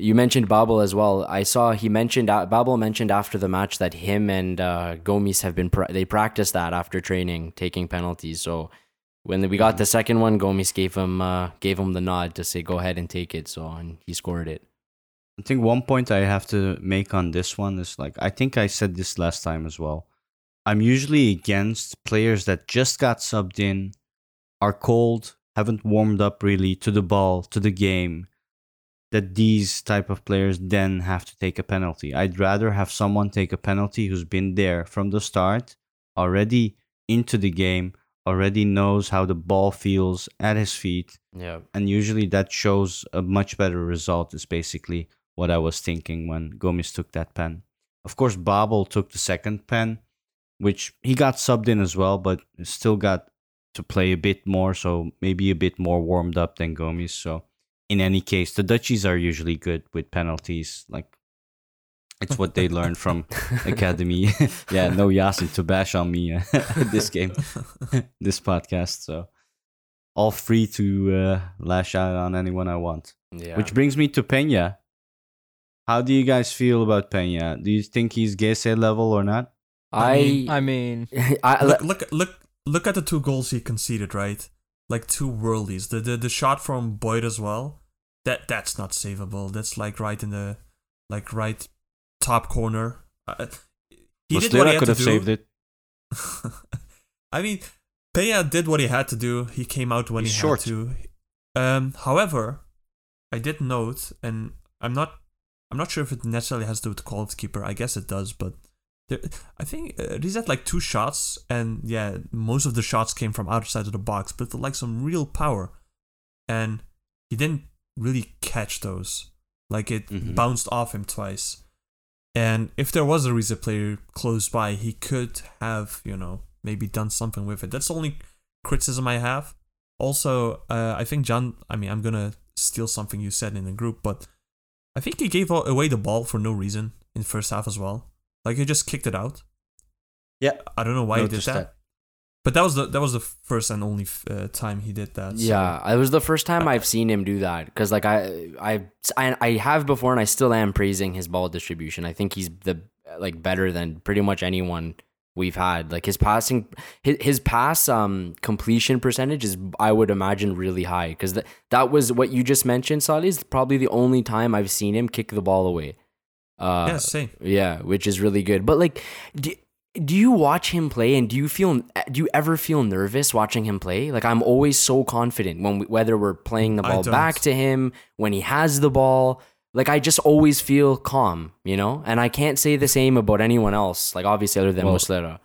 Speaker 5: you mentioned Babel as well. I saw he mentioned uh, Babel mentioned after the match that him and uh, Gomis have been pra- they practiced that after training, taking penalties. So when we got the second one, Gomis gave him uh, gave him the nod to say go ahead and take it. So and he scored it.
Speaker 2: I think one point I have to make on this one is like I think I said this last time as well. I'm usually against players that just got subbed in, are cold, haven't warmed up really to the ball, to the game. That these type of players then have to take a penalty. I'd rather have someone take a penalty who's been there from the start, already into the game, already knows how the ball feels at his feet,
Speaker 5: Yeah.
Speaker 2: and usually that shows a much better result is basically what I was thinking when Gomis took that pen. Of course, Babel took the second pen, which he got subbed in as well, but still got to play a bit more, so maybe a bit more warmed up than Gomis. So, in any case, the Dutchies are usually good with penalties. Like, it's what they learned from academy. yeah, no Yasin to bash on me uh, this game, this podcast. So, all free to uh, lash out on anyone I want.
Speaker 5: Yeah.
Speaker 2: Which brings me to Pena. How do you guys feel about Pena? Do you think he's Gese level or not?
Speaker 5: I
Speaker 3: I mean,
Speaker 5: I,
Speaker 4: look, look, look, look at the two goals he conceded. Right, like two worldies. The the the shot from Boyd as well. That that's not savable. That's like right in the like right top corner. Uh, he did what he had
Speaker 2: could
Speaker 4: to
Speaker 2: have
Speaker 4: do.
Speaker 2: saved it.
Speaker 4: I mean, Peña did what he had to do. He came out when
Speaker 2: He's
Speaker 4: he
Speaker 2: short.
Speaker 4: had to. Um, however, I did note, and I'm not, I'm not sure if it necessarily has to do with the quality keeper. I guess it does, but there, I think uh, he's had like two shots, and yeah, most of the shots came from outside of the box, but with like some real power, and he didn't really catch those. Like it
Speaker 2: Mhm.
Speaker 4: bounced off him twice. And if there was a Rize player close by, he could have, you know, maybe done something with it. That's the only criticism I have. Also, uh, I think John, I mean, I'm going to steal something you said in the group, but I think he gave away the ball for no reason in the first half as well. Like he just kicked it out.
Speaker 2: Yeah,
Speaker 4: I don't know why he did that.
Speaker 2: that.
Speaker 4: But that was the that was the first and only uh, time he did that. so-
Speaker 5: Yeah, it was the first time I've seen him do that because like I, I I I have before and I still am praising his ball distribution. I think he's the like better than pretty much anyone we've had. Like his passing, his, his pass um completion percentage is, I would imagine, really high because that that was what you just mentioned. Sally is probably the only time I've seen him kick the ball away. Uh,
Speaker 4: yeah, same.
Speaker 5: yeah, which is really good. But like, do, do you watch him play and do you feel do you ever feel nervous watching him play? Like I'm always so confident when we, whether we're playing the ball back to him when he has the ball. Like I just always feel calm, you know, and I can't say the same about anyone else. Like obviously other than
Speaker 2: Well,
Speaker 5: Muslera.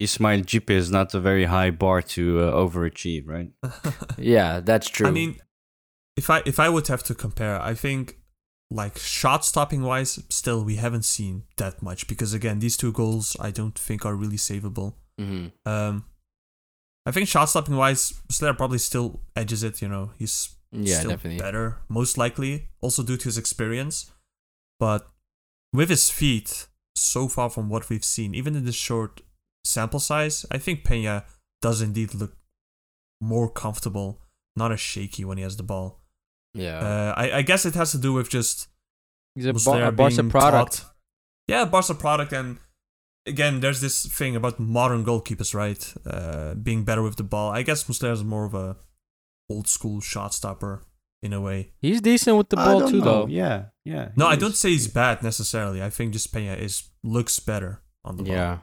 Speaker 2: İsmail Çipe is not a very high bar to uh, overachieve, right?
Speaker 5: Yeah, that's true.
Speaker 4: I mean, if I if I would have to compare, I think like shot stopping wise, still we haven't seen that much because again, these two goals I don't think are really savable.
Speaker 5: hmm
Speaker 4: Um, I think shot stopping wise, Slayer probably still edges it. You know, he's
Speaker 5: yeah,
Speaker 4: still
Speaker 5: definitely.
Speaker 4: better, most likely, also due to his experience. But with his feet, so far from what we've seen, even in this short sample size, I think Pena does indeed look more comfortable, not as shaky when he has the ball.
Speaker 5: Yeah,
Speaker 4: Uh, I, I guess it has to do with just
Speaker 3: He's a, Bar-
Speaker 4: Muslera
Speaker 3: a Barca
Speaker 4: being
Speaker 3: product.
Speaker 4: taught- Yeah, Barca product, and again, there's this thing about modern goalkeepers, right? Uh, being better with the ball. I guess Muslera is more of a old school shot stopper in a way.
Speaker 3: He's decent with the ball too,
Speaker 2: know.
Speaker 3: though.
Speaker 2: Yeah, yeah.
Speaker 4: No,
Speaker 2: he
Speaker 4: I don't say he's bad necessarily. I think just Pena is looks better on the ball.
Speaker 5: yeah.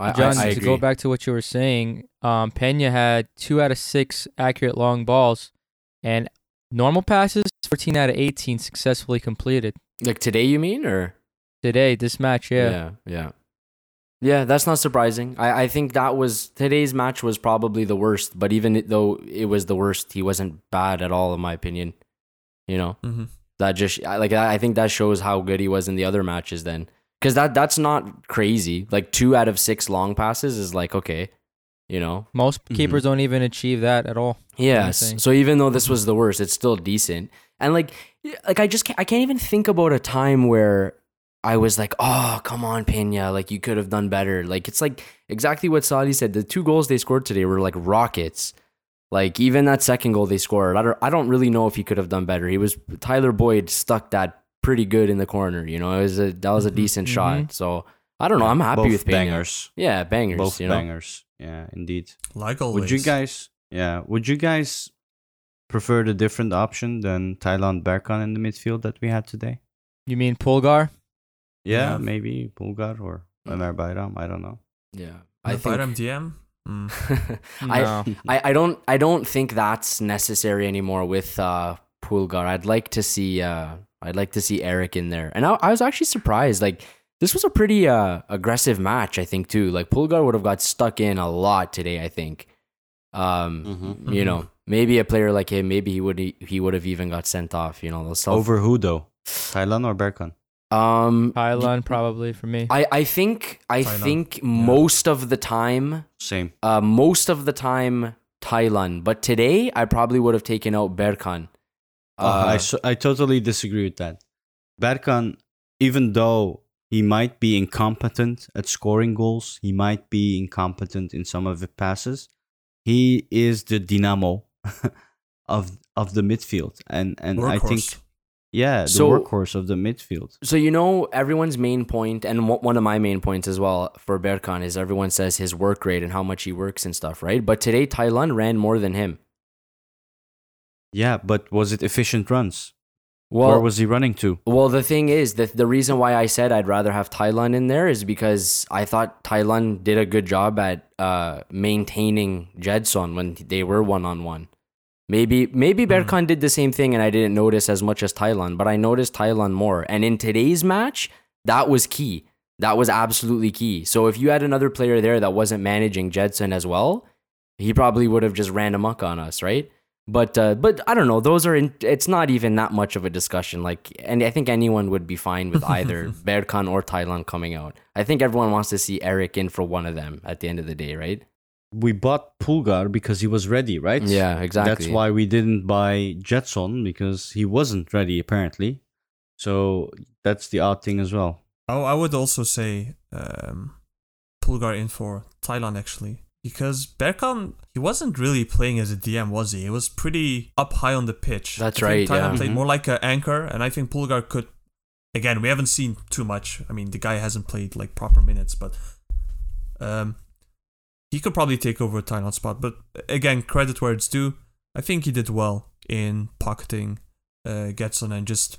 Speaker 5: I,
Speaker 3: John,
Speaker 5: I, I
Speaker 3: to
Speaker 5: agree.
Speaker 3: go back to what you were saying, um, Pena had two out of six accurate long balls, and normal passes, 14 out of 18 successfully completed.
Speaker 5: like today, you mean, or
Speaker 3: Today, this match, yeah.
Speaker 5: yeah, yeah, Yeah, that's not surprising. I, I think that was today's match was probably the worst. But even though it was the worst, he wasn't bad at all, in my opinion. You know,
Speaker 4: mm-hmm.
Speaker 5: that just like I I think that shows how good he was in the other matches. Then, because that that's not crazy. Like two out of six long passes is like okay, you know.
Speaker 3: Most
Speaker 2: Mhm.
Speaker 3: keepers don't even achieve that at all.
Speaker 5: Yes. So even though this was the worst, it's still decent. And like, like I just can't, I can't even think about a time where I was like, oh, come on, Pena, like you could have done better. Like it's like exactly what Sadi said. The two goals they scored today were like rockets. Like even that second goal they scored, I don't, I don't really know if he could have done better. He was Tyler Boyd stuck that pretty good in the corner. You know, it was a that was a
Speaker 4: Mhm.
Speaker 5: decent
Speaker 3: Mhm.
Speaker 5: shot. So I don't know. I'm happy
Speaker 2: Both
Speaker 5: with Pena.
Speaker 2: bangers.
Speaker 5: Yeah, bangers.
Speaker 2: Both
Speaker 5: you know?
Speaker 2: bangers. Yeah, indeed.
Speaker 4: Like always.
Speaker 2: Would you guys? Yeah. Would you guys prefer the different option than Taylan Berkan in the midfield that we had today?
Speaker 3: You mean Pulgar?
Speaker 2: Yeah,
Speaker 4: Yeah.
Speaker 2: maybe Pulgar or Ömer Bayram. I don't know.
Speaker 5: Yeah,
Speaker 4: I
Speaker 5: I think.
Speaker 4: Bayram DM? Mm.
Speaker 5: I,
Speaker 3: No.
Speaker 5: I, I don't I don't think that's necessary anymore with uh Pulgar. I'd like to see uh I'd like to see Eric in there. And I, I was actually surprised. Like this was a pretty uh aggressive match, I think too. Like Pulgar would have got stuck in a lot today, I think. Um
Speaker 2: Mhm.
Speaker 5: you know, maybe a player like him, maybe he would he would have even got sent off, you know, they'll self-
Speaker 2: Over who though? Taylan or Berkan?
Speaker 5: um
Speaker 3: Taylan, probably for me.
Speaker 5: I, I think I
Speaker 4: Taylan,
Speaker 5: think most of the time
Speaker 2: Same.
Speaker 5: uh, most of the time Taylan, but today I probably would have taken out Berkan.
Speaker 2: Uh, I,
Speaker 5: Uh,
Speaker 2: s- I totally disagree with that. Berkan, even though he might be incompetent at scoring goals, he might be incompetent in some of the passes. He is the dynamo of of the midfield, and and I think yeah, the
Speaker 5: So-
Speaker 2: workhorse of the midfield.
Speaker 5: so you know everyone's main point, and one one of my main points as well for Berkan is everyone says his work rate and how much he works and stuff, right? But today Taylan ran more than him.
Speaker 2: Yeah, but was it efficient runs?
Speaker 5: Well,
Speaker 2: Where was he running to?
Speaker 5: Well, the thing is that the reason why I said I'd rather have Taylan in there is because I thought Taylan did a good job at uh, maintaining Gedson when they were one on one. Maybe maybe Berkan did the same thing and I didn't notice as much as Taylan, but I noticed Taylan more. And in today's match, that was key. That was absolutely key. So if you had another player there that wasn't managing Gedson as well, he probably would have just ran amok on us, right? But uh, but I don't know. Those are in, it's not even that much of a discussion. Like, and I think anyone would be fine with either Berkan or Taylan coming out. I think everyone wants to see Eric in for one of them at the end of the day, right?
Speaker 2: We bought Pulgar because he was ready, right?
Speaker 5: Yeah, exactly.
Speaker 2: That's why we didn't buy Gedson because he wasn't ready apparently. So that's the odd thing as well.
Speaker 4: Oh, I would also say um, Pulgar in for Taylan actually. Because Berkan, he wasn't really playing as a DM, was he? He was pretty up high on the pitch.
Speaker 5: That's
Speaker 4: I think
Speaker 5: right,
Speaker 4: Taylan
Speaker 5: yeah.
Speaker 4: played
Speaker 2: Mhm.
Speaker 4: more like an anchor, and I think Pulgar could. Again, we haven't seen too much. I mean, the guy hasn't played like proper minutes, but Um, he could probably take over Taylan's spot, but again, credit where it's due. I think he did well in pocketing uh, Gedson and just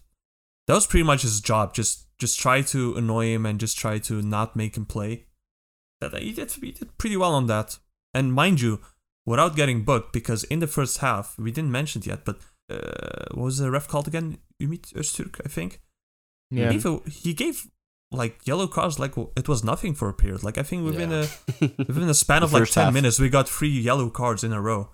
Speaker 4: that was pretty much his job. Just just try to annoy him and just try to not make him play. That he did he did pretty well on that. And mind you, without getting booked, because in the first half we didn't mention it yet, but uh, what was the ref called again? Ümit Öztürk, I think.
Speaker 3: Yeah.
Speaker 4: He he gave like yellow cards like it was nothing for a period. Like I think within
Speaker 5: Yeah.
Speaker 4: a within a span of like ten
Speaker 2: half.
Speaker 4: minutes, we got three yellow cards in a row,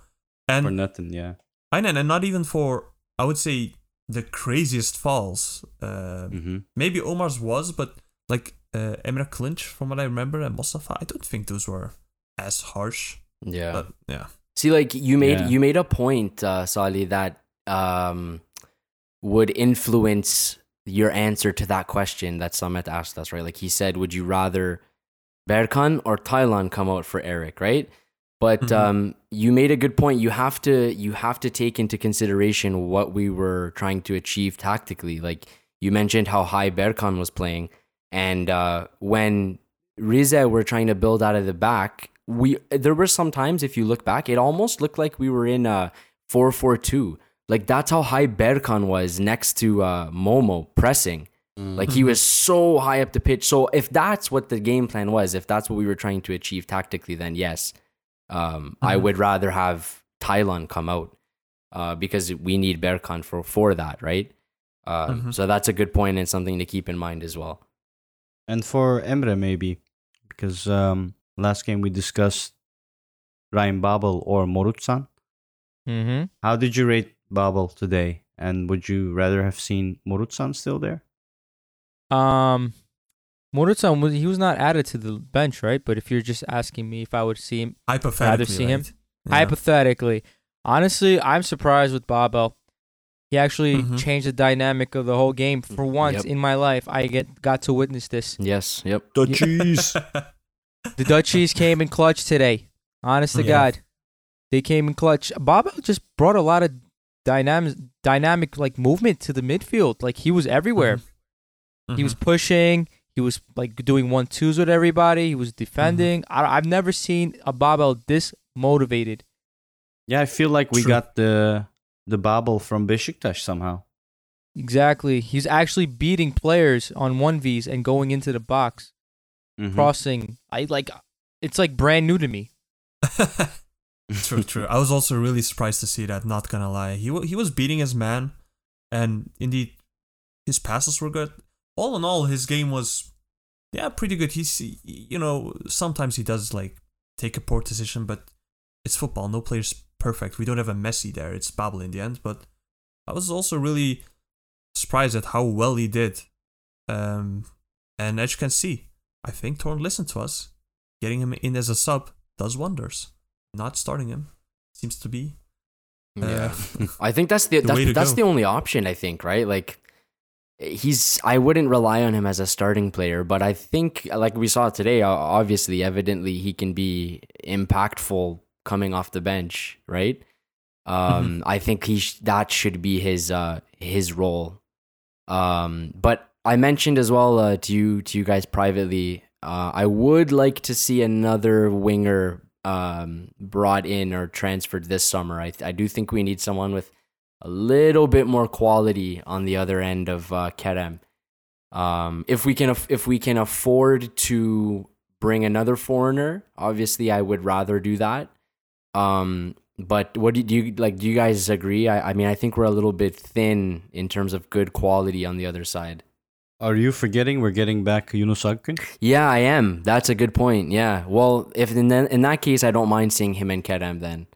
Speaker 4: and
Speaker 2: For nothing, yeah.
Speaker 4: I know, and not even for I would say the craziest falls. Uh,
Speaker 2: hmm
Speaker 4: Maybe Omar's was, but like uh, Emre Kılınç, from what I remember, and Mustafa, I don't think those were as harsh.
Speaker 5: Yeah.
Speaker 4: But yeah,
Speaker 5: See, like you made
Speaker 2: Yeah.
Speaker 5: you made a point, uh, Sali, that um, would influence your answer to that question that Samet asked us, right? Like he said, would you rather Berkan or Taylan come out for Eric, right? But
Speaker 4: Mhm.
Speaker 5: um, you made a good point. You have to you have to take into consideration what we were trying to achieve tactically. Like you mentioned how high Berkan was playing, and uh, when Rize were trying to build out of the back, we there were some times if you look back, it almost looked like we were in a four four two. Like that's how high Berkan was next to uh, Momo pressing. Like he was so high up the pitch. So if that's what the game plan was, if that's what we were trying to achieve tactically, then yes, um, I
Speaker 4: Mhm.
Speaker 5: would rather have Taylan come out uh, because we need Berkan for for that, right? Um,
Speaker 4: Mhm.
Speaker 5: So that's a good point and something to keep in mind as well.
Speaker 2: And for Emre, maybe, because um, last game we discussed Ryan Babel or Morutan.
Speaker 3: Mm-hmm.
Speaker 2: How did you rate Babel today? And would you rather have seen Morutan still there?
Speaker 3: Um, Morutan was he was not added to the bench, right? But if you're just asking me if I would see him
Speaker 4: hypothetically,
Speaker 3: see him?
Speaker 4: Yeah.
Speaker 3: hypothetically, honestly, I'm surprised with Babel. He actually
Speaker 4: Mhm.
Speaker 3: changed the dynamic of the whole game mm, for once
Speaker 5: Yep.
Speaker 3: in my life. I get got to witness this.
Speaker 5: Yes. Yep.
Speaker 2: The cheese.
Speaker 3: The Dutchies came in clutch today. Honest to
Speaker 4: Yeah.
Speaker 3: God, they came in clutch. Babel just brought a lot of dynamic, dynamic like movement to the midfield. Like he was everywhere. Mm-hmm. He was mm-hmm. pushing. He was like doing one twos with everybody. He was defending. Mm-hmm. I, I've never seen a Babel this motivated.
Speaker 2: yeah, I feel like we
Speaker 4: True.
Speaker 2: got the the Babel from Besiktas somehow.
Speaker 3: Exactly. He's actually beating players on one V's and going into the box,
Speaker 2: Mhm.
Speaker 3: crossing. I like. It's like brand new to me.
Speaker 4: true, true. I was also really surprised to see that. Not gonna lie, he wa- he was beating his man, and indeed, his passes were good. All in all, his game was, yeah, pretty good. He's you know sometimes he does like take a poor decision, but it's football. No player's perfect. We don't have a Messi there. It's Babel in the end, but I was also really surprised at how well he did. Um, and as you can see, I think Torrent listened to us. Getting him in as a sub does wonders. Not starting him seems to be.
Speaker 5: Yeah.
Speaker 4: Uh,
Speaker 5: I think that's the,
Speaker 4: The
Speaker 5: that's, that's
Speaker 4: go.
Speaker 5: the only option. I think right. Like he's. I wouldn't rely on him as a starting player, but I think like we saw today. Obviously, evidently, he can be impactful coming off the bench. Right. Um, I think he sh- that should be his uh his role. Um, but I mentioned as well uh, to you to you guys privately. Uh, I would like to see another winger um, brought in or transferred this summer. I I do think we need someone with a little bit more quality on the other end of uh, Kerem. Um, if we can aff- if we can afford to bring another foreigner, obviously I would rather do that. Um, but what do you, do you like? Do you guys agree? I, I mean, I think we're a little bit thin in terms of good quality on the other side.
Speaker 2: Are you forgetting we're getting back Yunus Akgün?
Speaker 5: Yeah, I am. That's a good point. Yeah. Well, if in that, in that case, I don't mind seeing him and Kerem then.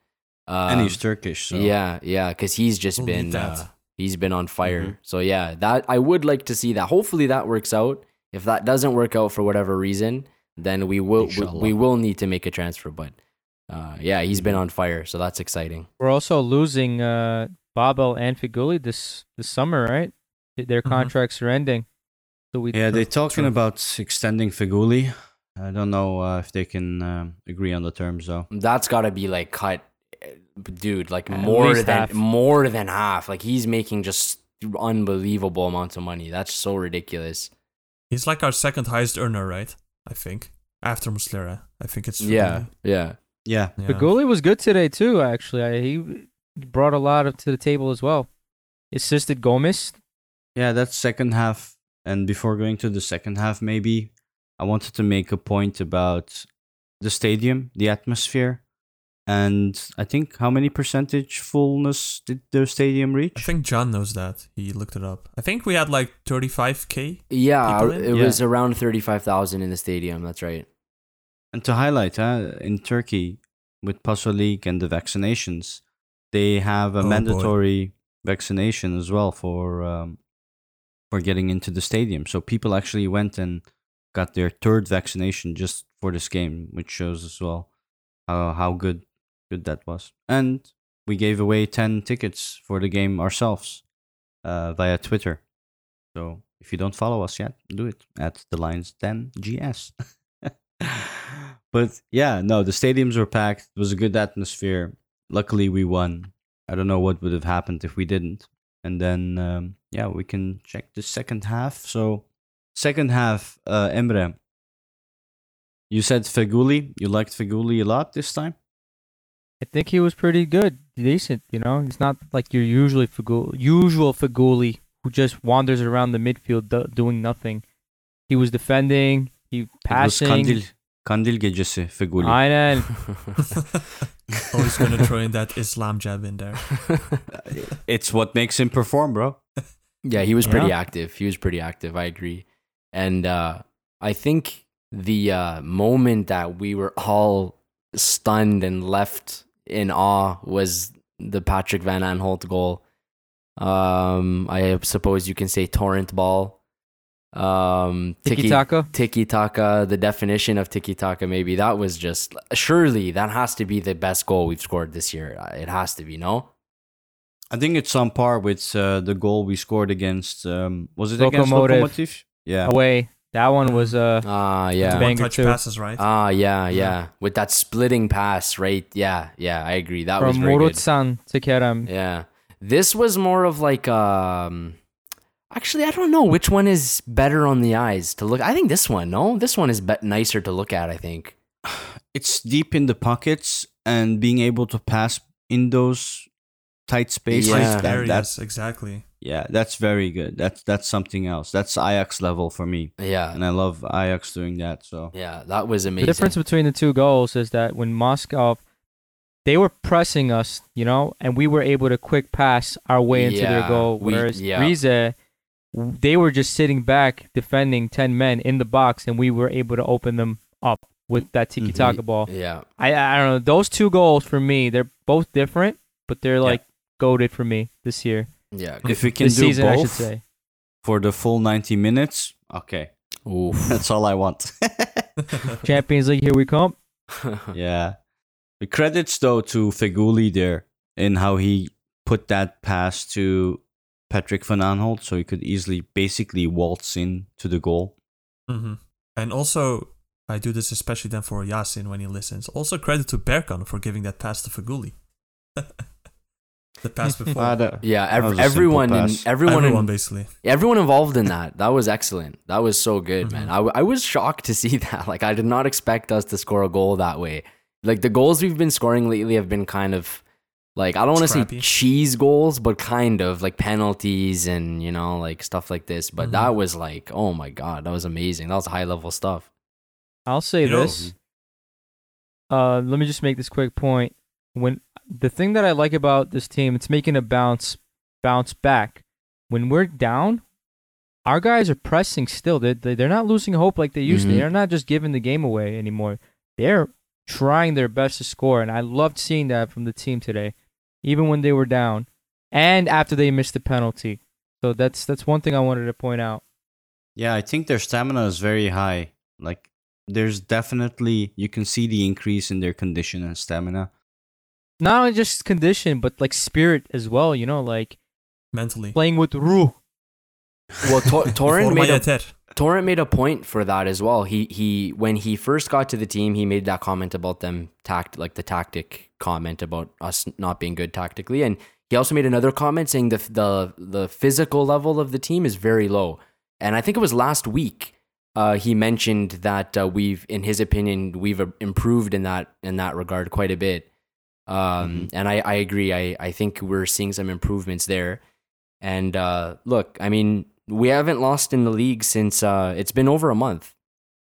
Speaker 5: Um,
Speaker 2: and he's Turkish, so
Speaker 5: Yeah, yeah, because he's just
Speaker 4: We'll
Speaker 5: been
Speaker 4: need that.
Speaker 5: uh, he's been on fire.
Speaker 2: Mhm.
Speaker 5: So yeah, that I would like to see that. Hopefully that works out. If that doesn't work out for whatever reason, then we will we, we will need to make a transfer. But uh, yeah, he's
Speaker 2: Mm-hmm.
Speaker 5: been on fire, so that's exciting.
Speaker 3: We're also losing uh, Babel and Feghouli this this summer, right? Their
Speaker 4: Mhm.
Speaker 3: contracts are ending. So we
Speaker 2: yeah, they're talking
Speaker 4: True.
Speaker 2: about extending Feghouli. I don't know uh, if they can um, agree on the terms though.
Speaker 5: That's got to be like cut, eh, dude. Like
Speaker 3: At
Speaker 5: more than
Speaker 3: half.
Speaker 5: more than half. Like he's making just unbelievable amounts of money. That's so ridiculous.
Speaker 4: He's like our second highest earner, right? I think. after Muslera. I think it's
Speaker 5: Yeah, yeah.
Speaker 2: Yeah.
Speaker 4: yeah.
Speaker 3: Feghouli was good today too. Actually, I, he brought a lot of, to the table as well. Assisted Gomis.
Speaker 2: Yeah, that's second half. And before going to the second half, maybe I wanted to make a point about the stadium, the atmosphere. And I think how many percentage fullness did the stadium reach?
Speaker 4: I think John knows that. He looked it up. I think we had like 35k.
Speaker 5: Yeah,
Speaker 4: People in?
Speaker 5: it
Speaker 2: Yeah.
Speaker 5: was around 35,000 in the stadium. That's right.
Speaker 2: And to highlight, huh, in Turkey, with Paso League and the vaccinations, they have a
Speaker 4: Oh, boy.
Speaker 2: mandatory vaccination as well for um, for getting into the stadium. So people actually went and got their third vaccination just for this game, which shows as well how how good good that was. And we gave away ten tickets for the game ourselves uh, via Twitter. So if you don't follow us yet, do it at the Lions 10 GS. but yeah, no, the stadiums were packed. It was a good atmosphere. Luckily, we won. I don't know what would have happened if we didn't. And then, um, yeah, we can check the second half. So, second half, uh, Emre, you said Feghouli. You liked Feghouli a lot this time.
Speaker 3: I think he was pretty good, decent. You know, he's not like your usually Feghouli, usual Feghouli who just wanders around the midfield do- doing nothing. He was defending. He
Speaker 2: It was
Speaker 3: passing.
Speaker 2: Kandil, Kandil Gecesi Feghouli.
Speaker 3: Aynen.
Speaker 4: Always gonna throw in that Islam jab in there.
Speaker 2: it's what makes him perform, bro.
Speaker 5: Yeah, he was pretty
Speaker 3: Yeah.
Speaker 5: active. He was pretty active. I agree. And uh, I think the uh, moment that we were all stunned and left in awe was the Patrick Van Aanholt goal. Um, I suppose you can say torrent ball. Um,
Speaker 3: Tiki taka.
Speaker 5: Tiki taka, the definition of tiki taka, maybe that was just surely that has to be the best goal we've scored this year. Uh, It has to be, no?
Speaker 2: I think it's on par with uh, the goal we scored against. Um, was it against
Speaker 3: Lokomotiv.
Speaker 2: Lokomotiv? Yeah.
Speaker 3: Away. That one was uh
Speaker 5: Ah, yeah.
Speaker 3: Bang.
Speaker 4: One touch
Speaker 3: too.
Speaker 4: passes, right?
Speaker 5: Ah, yeah,
Speaker 4: Yeah.
Speaker 5: yeah. With that splitting pass, right? Yeah, yeah. I agree. That was
Speaker 3: from
Speaker 5: very good.
Speaker 3: To Kerem.
Speaker 5: Yeah. This was more of like um. Actually, I don't know which one is better on the eyes to look. I think this one. No, this one is be- nicer to look at. I think.
Speaker 2: It's deep in the pockets and being able to pass in those tight spaces.
Speaker 5: Yeah.
Speaker 2: that- that's
Speaker 4: exactly.
Speaker 2: yeah, that's very good. That's that's something else. That's Ajax level for me,
Speaker 5: Yeah,
Speaker 2: and I love Ajax doing that. So
Speaker 5: yeah. That was amazing.
Speaker 3: The difference between the two goals is that when Moscow, they were pressing us, you know, and we were able to quick pass our way into their
Speaker 5: Yeah,
Speaker 3: goal.
Speaker 5: we-
Speaker 3: Whereas
Speaker 5: yeah.
Speaker 3: Rize, w- they were just sitting back defending 10 men in the box, and we were able to open them up with that tiki mm-hmm. taka ball.
Speaker 5: Yeah,
Speaker 3: I, I don't know. Those two goals for me, they're both different, but they're like goaded for me this year.
Speaker 5: yeah.
Speaker 2: if we can
Speaker 3: This
Speaker 2: do
Speaker 3: season, I should
Speaker 2: both
Speaker 3: say.
Speaker 2: for the full ninety minutes, okay,
Speaker 5: Oof.
Speaker 2: that's all I want.
Speaker 3: Champions League, here we come.
Speaker 2: yeah, the credits though to Feghouli there in how he put that pass to Patrick Van Aanholt, so he could easily basically waltz in to the goal.
Speaker 4: hmm And also, I do this especially then for Yasin when he listens. Also, credit to Berkan for giving that pass to Feghouli. the pass before.
Speaker 2: Ah, that-
Speaker 5: yeah, ev- everyone, in, everyone,
Speaker 4: Everyone,
Speaker 5: in,
Speaker 4: basically.
Speaker 5: everyone involved in that. That was excellent. That was so good, man.
Speaker 4: Mhm.
Speaker 5: I, w- I was shocked to see that. Like, I did not expect us to score a goal that way. Like, the goals we've been scoring lately have been kind of like, I don't want to say cheese goals, but kind of like penalties and, you know, like stuff like this. But
Speaker 4: Mhm.
Speaker 5: that was like, oh my God, that was amazing. That was high level stuff.
Speaker 3: I'll say
Speaker 4: You know-
Speaker 3: this. Uh, let me just make this quick point. When the thing that I like about this team, it's making a bounce, bounce back. When we're down, our guys are pressing still. They they- they're not losing hope like they used
Speaker 5: Mhm.
Speaker 3: to. They're not just giving the game away anymore. They're trying their best to score, and I loved seeing that from the team today, even when they were down, and after they missed the penalty. So that's that's one thing I wanted to point out.
Speaker 2: Yeah, I think their stamina is very high. Like, there's definitely you can see the increase in their condition and stamina.
Speaker 3: Not only just condition, but like spirit as well. You know, like
Speaker 4: Mentally.
Speaker 3: playing with Ru.
Speaker 5: Well, Tor- Torrent made a
Speaker 4: Formayater.
Speaker 5: Torrent made a point for that as well. He he when he first got to the team, he made that comment about them tact like the tactic comment about us not being good tactically, and he also made another comment saying the the the physical level of the team is very low. And I think it was last week uh, he mentioned that uh, we've, in his opinion, we've uh, improved in that in that regard quite a bit. Um,
Speaker 2: Mhm.
Speaker 5: And I, I agree. I, I think we're seeing some improvements there. And uh, look, I mean, we haven't lost in the league since uh, it's been over a month.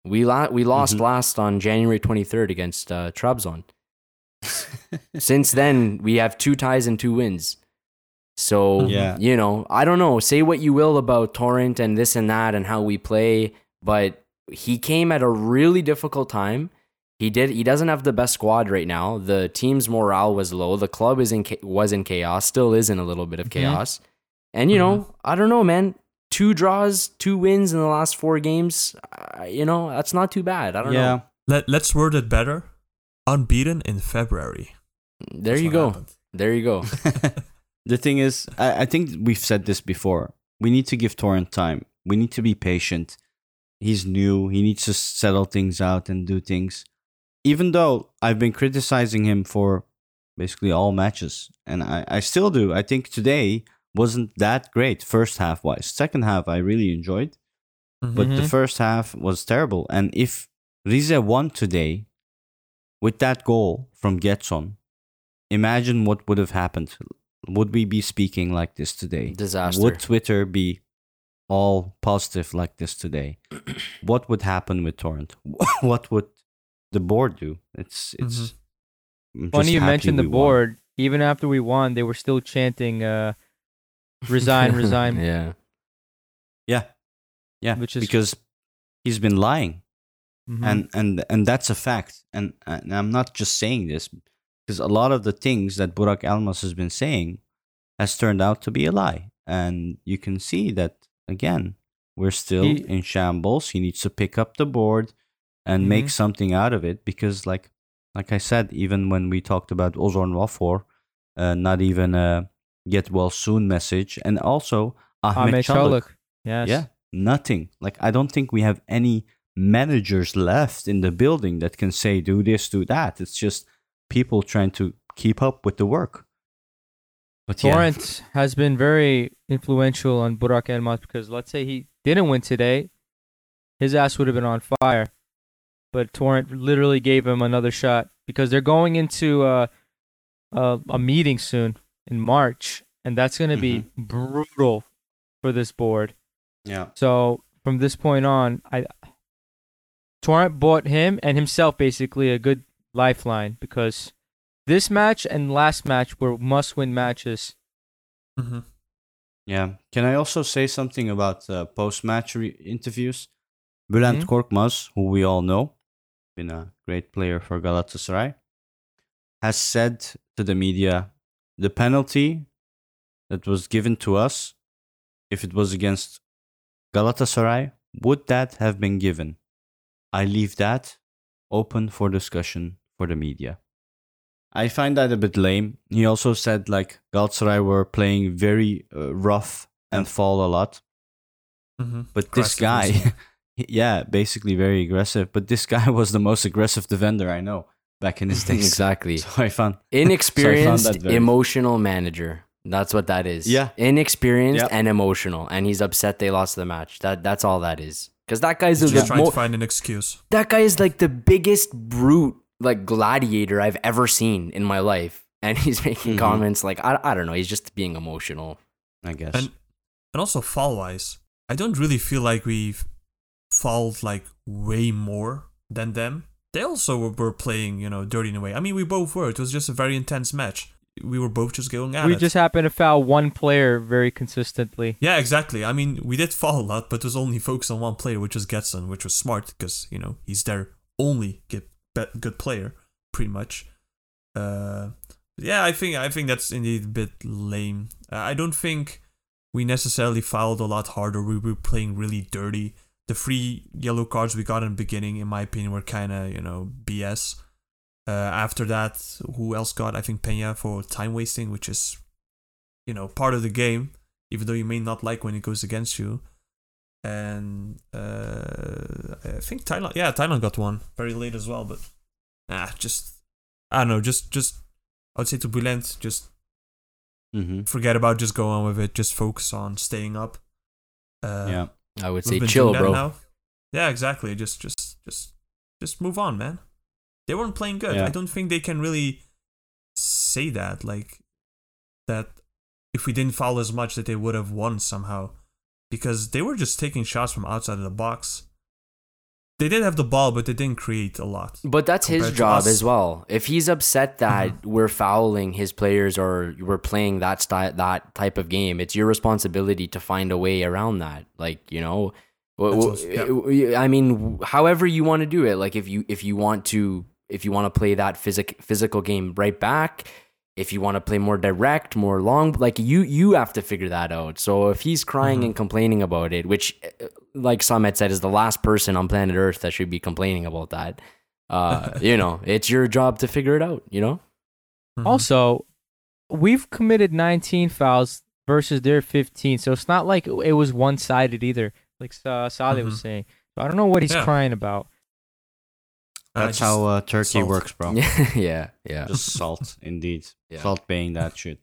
Speaker 5: We la- we lost
Speaker 2: Mhm.
Speaker 5: last on January 23rd against uh, Trabzon. Since then, we have two ties and two wins. So,
Speaker 2: Yeah.
Speaker 5: you know, I don't know. Say what you will about Torrent and this and that and how we play, but he came at a really difficult time. He did. He doesn't have the best squad right now. The team's morale was low. The club is in was in chaos. Still is in a little bit of
Speaker 3: Mhm.
Speaker 5: chaos. And you know, I don't know, man. Two draws, two wins in the last four games. Uh, you know, that's not too bad. I don't
Speaker 2: yeah.
Speaker 5: know.
Speaker 4: Let Let's word it better. Unbeaten in February.
Speaker 5: There
Speaker 4: That's
Speaker 5: you go.
Speaker 4: happened.
Speaker 5: There you go.
Speaker 2: the thing is, I, I think we've said this before. We need to give Torrent time. We need to be patient. He's new. He needs to settle things out and do things. Even though I've been criticizing him for basically all matches, and I, I still do. I think today wasn't that great, first half wise. Second half, I really enjoyed,
Speaker 4: Mhm.
Speaker 2: but the
Speaker 3: Mhm.
Speaker 2: first half was terrible. And if Rize won today with that goal from Gedson, imagine what would have happened. Would we be speaking like this today?
Speaker 5: Disaster.
Speaker 2: Would Twitter be all positive like this today? what would happen with Torrent? what would the board do? It's it's just
Speaker 3: Funny you mentioned the
Speaker 2: we won.
Speaker 3: board. Even after we won, they were still chanting uh, "resign, resign."
Speaker 5: yeah.
Speaker 2: Yeah, yeah,
Speaker 3: Which is-
Speaker 2: because he's been lying.
Speaker 3: Mhm.
Speaker 2: and and and that's a fact and, and i'm not just saying this because a lot of the things that Burak Elmas has been saying has turned out to be a lie and you can see that again we're still
Speaker 3: He-
Speaker 2: in shambles he needs to pick up the board and make
Speaker 3: Mhm.
Speaker 2: something out of it because like like i said even when we talked about ozon wafor uh, not even a get well soon message and also ahmed,
Speaker 3: Ahmed.
Speaker 2: Çalık.
Speaker 3: Yes.
Speaker 2: Yeah, nothing. Like I don't think we have any managers left in the building that can say do this, do that. It's just people trying to keep up with the work. But yeah,
Speaker 3: Torrent has been very influential on Burak Elmas because let's say he didn't win today, his ass would have been on fire. But Torrent literally gave him another shot because they're going into uh, a, a meeting soon in March, and that's going to be brutal for this board.
Speaker 2: yeah,
Speaker 3: So from this point on, I Torrent bought him and himself basically a good lifeline because this match and last match were must-win matches.
Speaker 4: Mhm.
Speaker 2: yeah. Can I also say something about uh, post-match re- interviews? Bülent
Speaker 3: Mhm.
Speaker 2: Korkmaz, who we all know, been a great player for Galatasaray, has said to the media, the penalty that was given to us, if it was against Galatasaray, would that have been given? I leave that open for discussion for the media. I find that a bit lame. He also said like Galatasaray were playing very uh, rough and fall a lot,
Speaker 4: Mhm.
Speaker 2: but this guy, yeah, basically very aggressive. But this guy was the most aggressive defender I know back in his days.
Speaker 5: Exactly.
Speaker 2: So I found
Speaker 5: Inexperienced,
Speaker 2: that very-
Speaker 5: emotional manager. That's what that is.
Speaker 2: Yeah.
Speaker 5: Inexperienced
Speaker 2: Yep.
Speaker 5: and emotional, and he's upset they lost the match. That that's all that is. Because that guy's
Speaker 4: He's
Speaker 5: the
Speaker 4: just trying
Speaker 5: mo-
Speaker 4: to find an excuse.
Speaker 5: that guy is like the biggest brute, like gladiator I've ever seen in my life, and he's making
Speaker 2: Mhm.
Speaker 5: comments like I, I don't know. He's just being emotional.
Speaker 2: I guess.
Speaker 4: And and also fall wise, I don't really feel like we've fouled like way more than them. They also were, playing, you know, dirty in a way. I mean, we both were. It was just a very intense match. We were both just going at
Speaker 3: we
Speaker 4: it.
Speaker 3: just happened to foul one player very consistently.
Speaker 4: yeah, exactly. I mean, we did foul a lot, but it was only focused on one player, which was Gedson, which was smart because you know he's their only good good player, pretty much. Uh, yeah, I think I think that's indeed a bit lame. I don't think we necessarily fouled a lot harder. We were playing really dirty. The three yellow cards we got in the beginning, in my opinion, were kind of you know BS. Uh, after that, who else got? I think Pena for time wasting, which is, you know, part of the game, even though you may not like when it goes against you. And uh, I think Taylan, yeah, Taylan got one very late as well, but ah, just I don't know, just just I would say to Bülent, just
Speaker 2: mm-hmm.
Speaker 4: forget about just go on with it, just focus on staying up. Uh,
Speaker 2: yeah.
Speaker 5: I would say chill, bro.
Speaker 4: Now. Yeah, exactly. Just just just just move on, man. They weren't playing good.
Speaker 2: Yeah.
Speaker 4: I don't think they can really say that like that if we didn't foul as much that they would have won somehow because they were just taking shots from outside of the box. They did have the ball, but they didn't create a lot.
Speaker 5: But that's his job.
Speaker 4: Mm-hmm.
Speaker 5: as well. If he's upset that we're fouling his players or we're playing that style, that type of game, it's your responsibility to find a way around that. Like you know, w-
Speaker 4: That's
Speaker 5: w-
Speaker 4: what's-
Speaker 5: w- I mean, however you want to do it. Like if you if you want to if you want to play that physic physical game right back. If you want to play more direct, more long, like you you have to figure that out. So if he's crying
Speaker 4: Mm-hmm.
Speaker 5: and complaining about it, which, uh, like Summit said, is the last person on planet Earth that should be complaining about that, uh, you know, it's your job to figure it out, you know?
Speaker 4: Mhm.
Speaker 3: Also, we've committed 19 fouls versus their 15, so it's not like it was one sided either, like uh, Saleh was
Speaker 4: Mhm.
Speaker 3: saying. So I don't know what he's
Speaker 4: Yeah.
Speaker 3: crying about.
Speaker 2: That's
Speaker 4: just-
Speaker 2: how uh, Turkey
Speaker 4: salt.
Speaker 2: works, bro.
Speaker 5: yeah, yeah.
Speaker 2: Just salt, indeed.
Speaker 5: Yeah.
Speaker 2: Salt being that shit.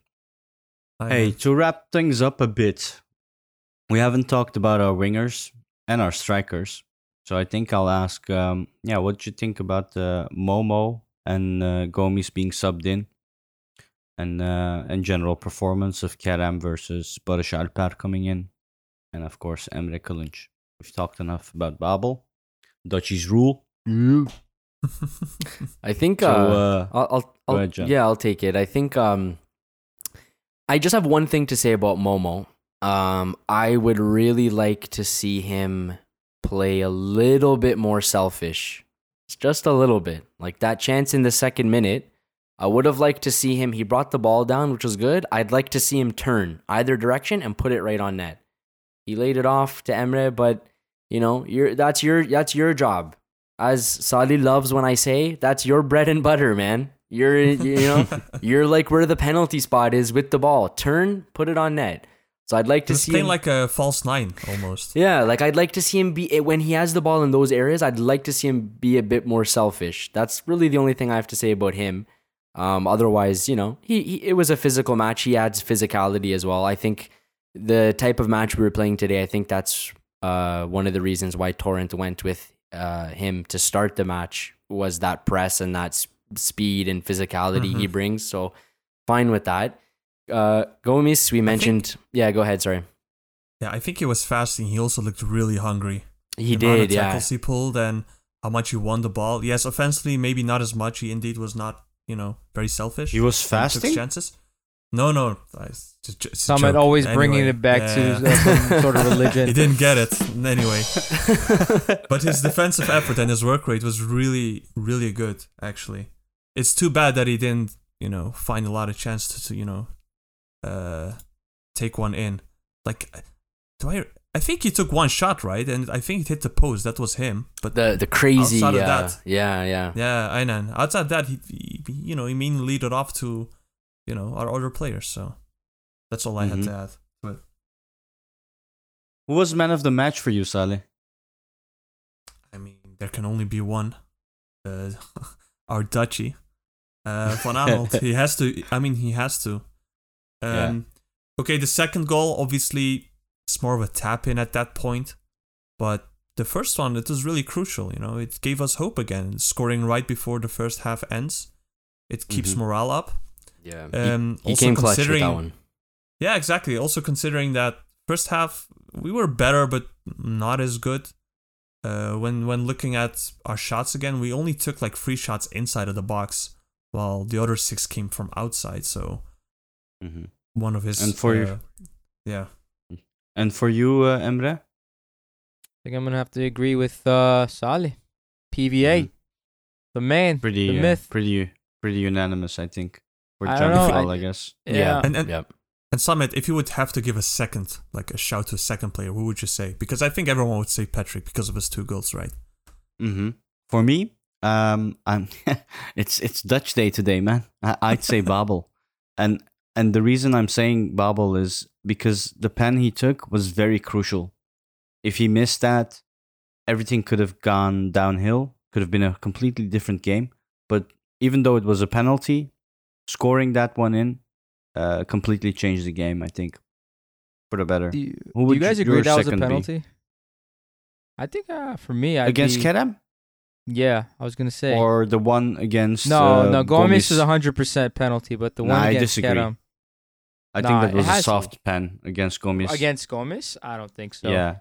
Speaker 4: I
Speaker 2: Hey,
Speaker 4: know.
Speaker 2: to wrap things up a bit, we haven't talked about our wingers and our strikers. So I think I'll ask, um, yeah, what do you think about uh, Momo and uh, Gomis being subbed in? And uh, in general performance of Kerem versus Barış Alper coming in. And of course, Emre Kılınç. We've talked enough about Babel. Dutchie's rule.
Speaker 5: I think,
Speaker 2: So,
Speaker 5: uh,
Speaker 2: uh,
Speaker 5: I'll, I'll, I'll
Speaker 2: ahead,
Speaker 5: yeah, I'll take it. I think, um, I just have one thing to say about Momo. Um, I would really like to see him play a little bit more selfish. It's just a little bit. Like that chance in the second minute, I would have liked to see him. He brought the ball down, which was good. I'd like to see him turn either direction and put it right on net. He laid it off to Emre, but you know, you're that's your that's your job. As Sali loves when I say, that's your bread and butter, man. You're you know, you're like where the penalty spot is with the ball. Turn, put it on net. So I'd like to
Speaker 4: He's
Speaker 5: see
Speaker 4: playing
Speaker 5: him,
Speaker 4: like a false nine almost.
Speaker 5: yeah, like I'd like to see him be when he has the ball in those areas. I'd like to see him be a bit more selfish. That's really the only thing I have to say about him. Um, otherwise, you know, he, he it was a physical match. He adds physicality as well. I think the type of match we were playing today. I think that's uh, one of the reasons why Torrent went with uh, him to start the match was that press and that s- speed and physicality he brings. So fine with that. Uh, Gomis, we mentioned. yeah, go ahead. Sorry.
Speaker 4: Yeah, I think he was fasting. He also looked really hungry.
Speaker 5: He
Speaker 4: the amount of
Speaker 5: did. Yeah.
Speaker 4: tackles he pulled and how much he won the ball. Yes, offensively, maybe not as much. He indeed was not, you know, very selfish.
Speaker 2: He was
Speaker 4: Took
Speaker 2: fasting?
Speaker 4: chances. No, no. I- It's just, it's
Speaker 3: Summit
Speaker 4: joke.
Speaker 3: always bringing it back
Speaker 4: yeah,
Speaker 3: to
Speaker 4: yeah.
Speaker 3: uh, some sort of religion.
Speaker 4: he didn't get it anyway. but his defensive effort and his work rate was really, really good. Actually, it's too bad that he didn't, you know, find a lot of chance to, to you know, uh, take one in. Like, do I? I think he took one shot right, and I think it hit the post. That was him. But
Speaker 5: the the crazy
Speaker 4: Outside of
Speaker 5: uh,
Speaker 4: that.
Speaker 5: yeah yeah
Speaker 4: yeah, I know. Outside that, he, he you know, he mainly lead it off to, you know, our other players. So that's all I had
Speaker 2: Mhm.
Speaker 4: to add. But
Speaker 2: Who was man of the match for you, Sally?
Speaker 4: I mean, there can only be one. Uh, our Dutchie, uh, Van Aanholt. he has to. I mean, he has to. Um, Okay, the second goal, obviously, it's more of a tap in at that point. But the first one, it was really crucial. You know, it gave us hope again. Scoring right before the first half ends, it keeps
Speaker 2: Mhm.
Speaker 4: morale up.
Speaker 5: yeah
Speaker 4: Um,
Speaker 5: he
Speaker 4: also
Speaker 5: came clutch with that one
Speaker 4: Yeah, exactly. Also considering that first half we were better, but not as good. Uh, when when looking at our shots again, we only took like three shots inside of the box, while the other six came from outside. So
Speaker 2: hmm
Speaker 4: one of his
Speaker 2: And for your-
Speaker 4: uh, yeah,
Speaker 2: And for you, uh, Emre?
Speaker 3: I think I'm gonna have to agree with uh, Salih. PVA,
Speaker 2: Mhm.
Speaker 3: the man,
Speaker 2: Pretty,
Speaker 3: the
Speaker 2: uh,
Speaker 3: myth.
Speaker 2: pretty, pretty unanimous, I think. For
Speaker 3: I
Speaker 2: John
Speaker 3: don't know,
Speaker 2: Fall,
Speaker 3: I-
Speaker 2: I, guess.
Speaker 3: Yeah.
Speaker 4: and and
Speaker 5: yep
Speaker 4: and Summit, if you would have to give a second, like a shout to a second player, who would you say? Because I think everyone would say Patrick because of his two goals, right?
Speaker 2: hmm For me, um, I'm. it's it's Dutch day today, man. I, I'd say Babel, and and the reason I'm saying Babel is because the pen he took was very crucial. If he missed that, everything could have gone downhill. Could have been a completely different game. But even though it was a penalty, scoring that one in uh, completely changed the game. I think for the better.
Speaker 3: Do you, do you guys agree that was a
Speaker 2: second be?
Speaker 3: penalty? I think uh, for me, I'd
Speaker 2: against
Speaker 3: be,
Speaker 2: Kerem
Speaker 3: Yeah, I was gonna say.
Speaker 2: or the one against
Speaker 3: no,
Speaker 2: uh,
Speaker 3: no, Gomis is a hundred percent penalty, but the
Speaker 2: Nah,
Speaker 3: one
Speaker 2: I
Speaker 3: against
Speaker 2: disagree.
Speaker 3: Kerem
Speaker 2: I
Speaker 3: Nah,
Speaker 2: think that was a
Speaker 3: has to
Speaker 2: soft pen against Gomis.
Speaker 3: against Gomis, I don't think so.
Speaker 2: yeah,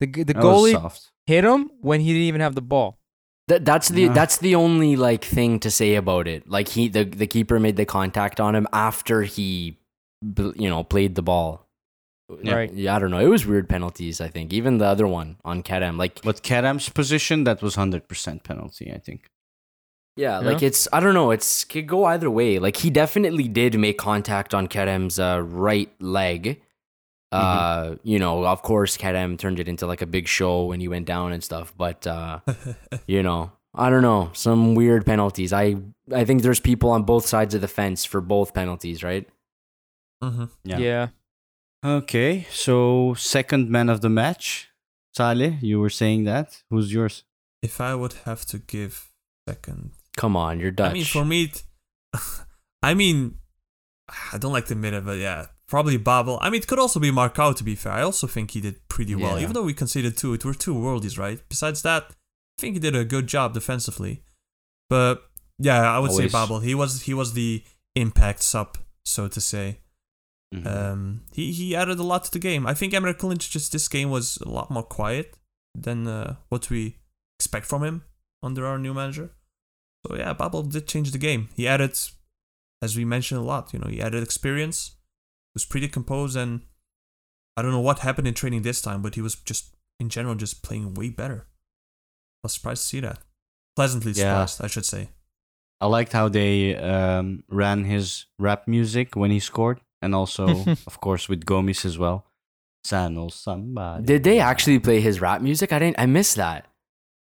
Speaker 3: the the
Speaker 2: that
Speaker 3: goalie
Speaker 2: soft.
Speaker 3: hit him when he didn't even have the ball.
Speaker 5: That that's the
Speaker 2: Nah.
Speaker 5: that's the only like thing to say about it. Like he the the keeper made the contact on him after he you know played the ball.
Speaker 2: Yeah.
Speaker 3: Right.
Speaker 5: Yeah, I don't know. It was weird penalties. I think even the other one on Kerem, like
Speaker 2: But Kerem's position, that was hundred percent penalty. I think.
Speaker 5: Yeah,
Speaker 3: Yeah.
Speaker 5: like it's I don't know. It's could go either way. Like he definitely did make contact on Kerem's uh, right leg. Uh, you know, of course, Kerem turned it into like a big show when he went down and stuff. But uh, you know, I don't know, some weird penalties. I I think there's people on both sides of the fence for both penalties, right?
Speaker 4: hmm
Speaker 2: Yeah.
Speaker 3: Yeah.
Speaker 2: Okay, so second man of the match, Saleh. You were saying that. Who's yours?
Speaker 4: If I would have to give second,
Speaker 5: Come on, you're Dutch.
Speaker 4: I mean, for me, I mean, I don't like to admit it, but yeah, probably Babel. I mean, it could also be Marcao. To be fair, I also think he did pretty well,
Speaker 5: Yeah.
Speaker 4: even though we conceded two. It were two worldies, right? Besides that, I think he did a good job defensively. But yeah, I would
Speaker 2: Always.
Speaker 4: say Babel. He was he was the impact sub, so to say.
Speaker 2: Mhm.
Speaker 4: Um, he he added a lot to the game. I think Emre Kılınç just this game was a lot more quiet than uh, what we expect from him under our new manager. So yeah, Babel did change the game. He added, as we mentioned a lot, you know, he added experience. Was pretty composed, and I don't know what happened in training this time, but he was just in general just playing way better. I was surprised to see that. Pleasantly
Speaker 2: Yeah.
Speaker 4: surprised, I should say.
Speaker 2: I liked how they um, ran his rap music when he scored, and also, of course, with Gomis as well. Sano somebody.
Speaker 5: Did they actually play his rap music? I didn't. I missed that.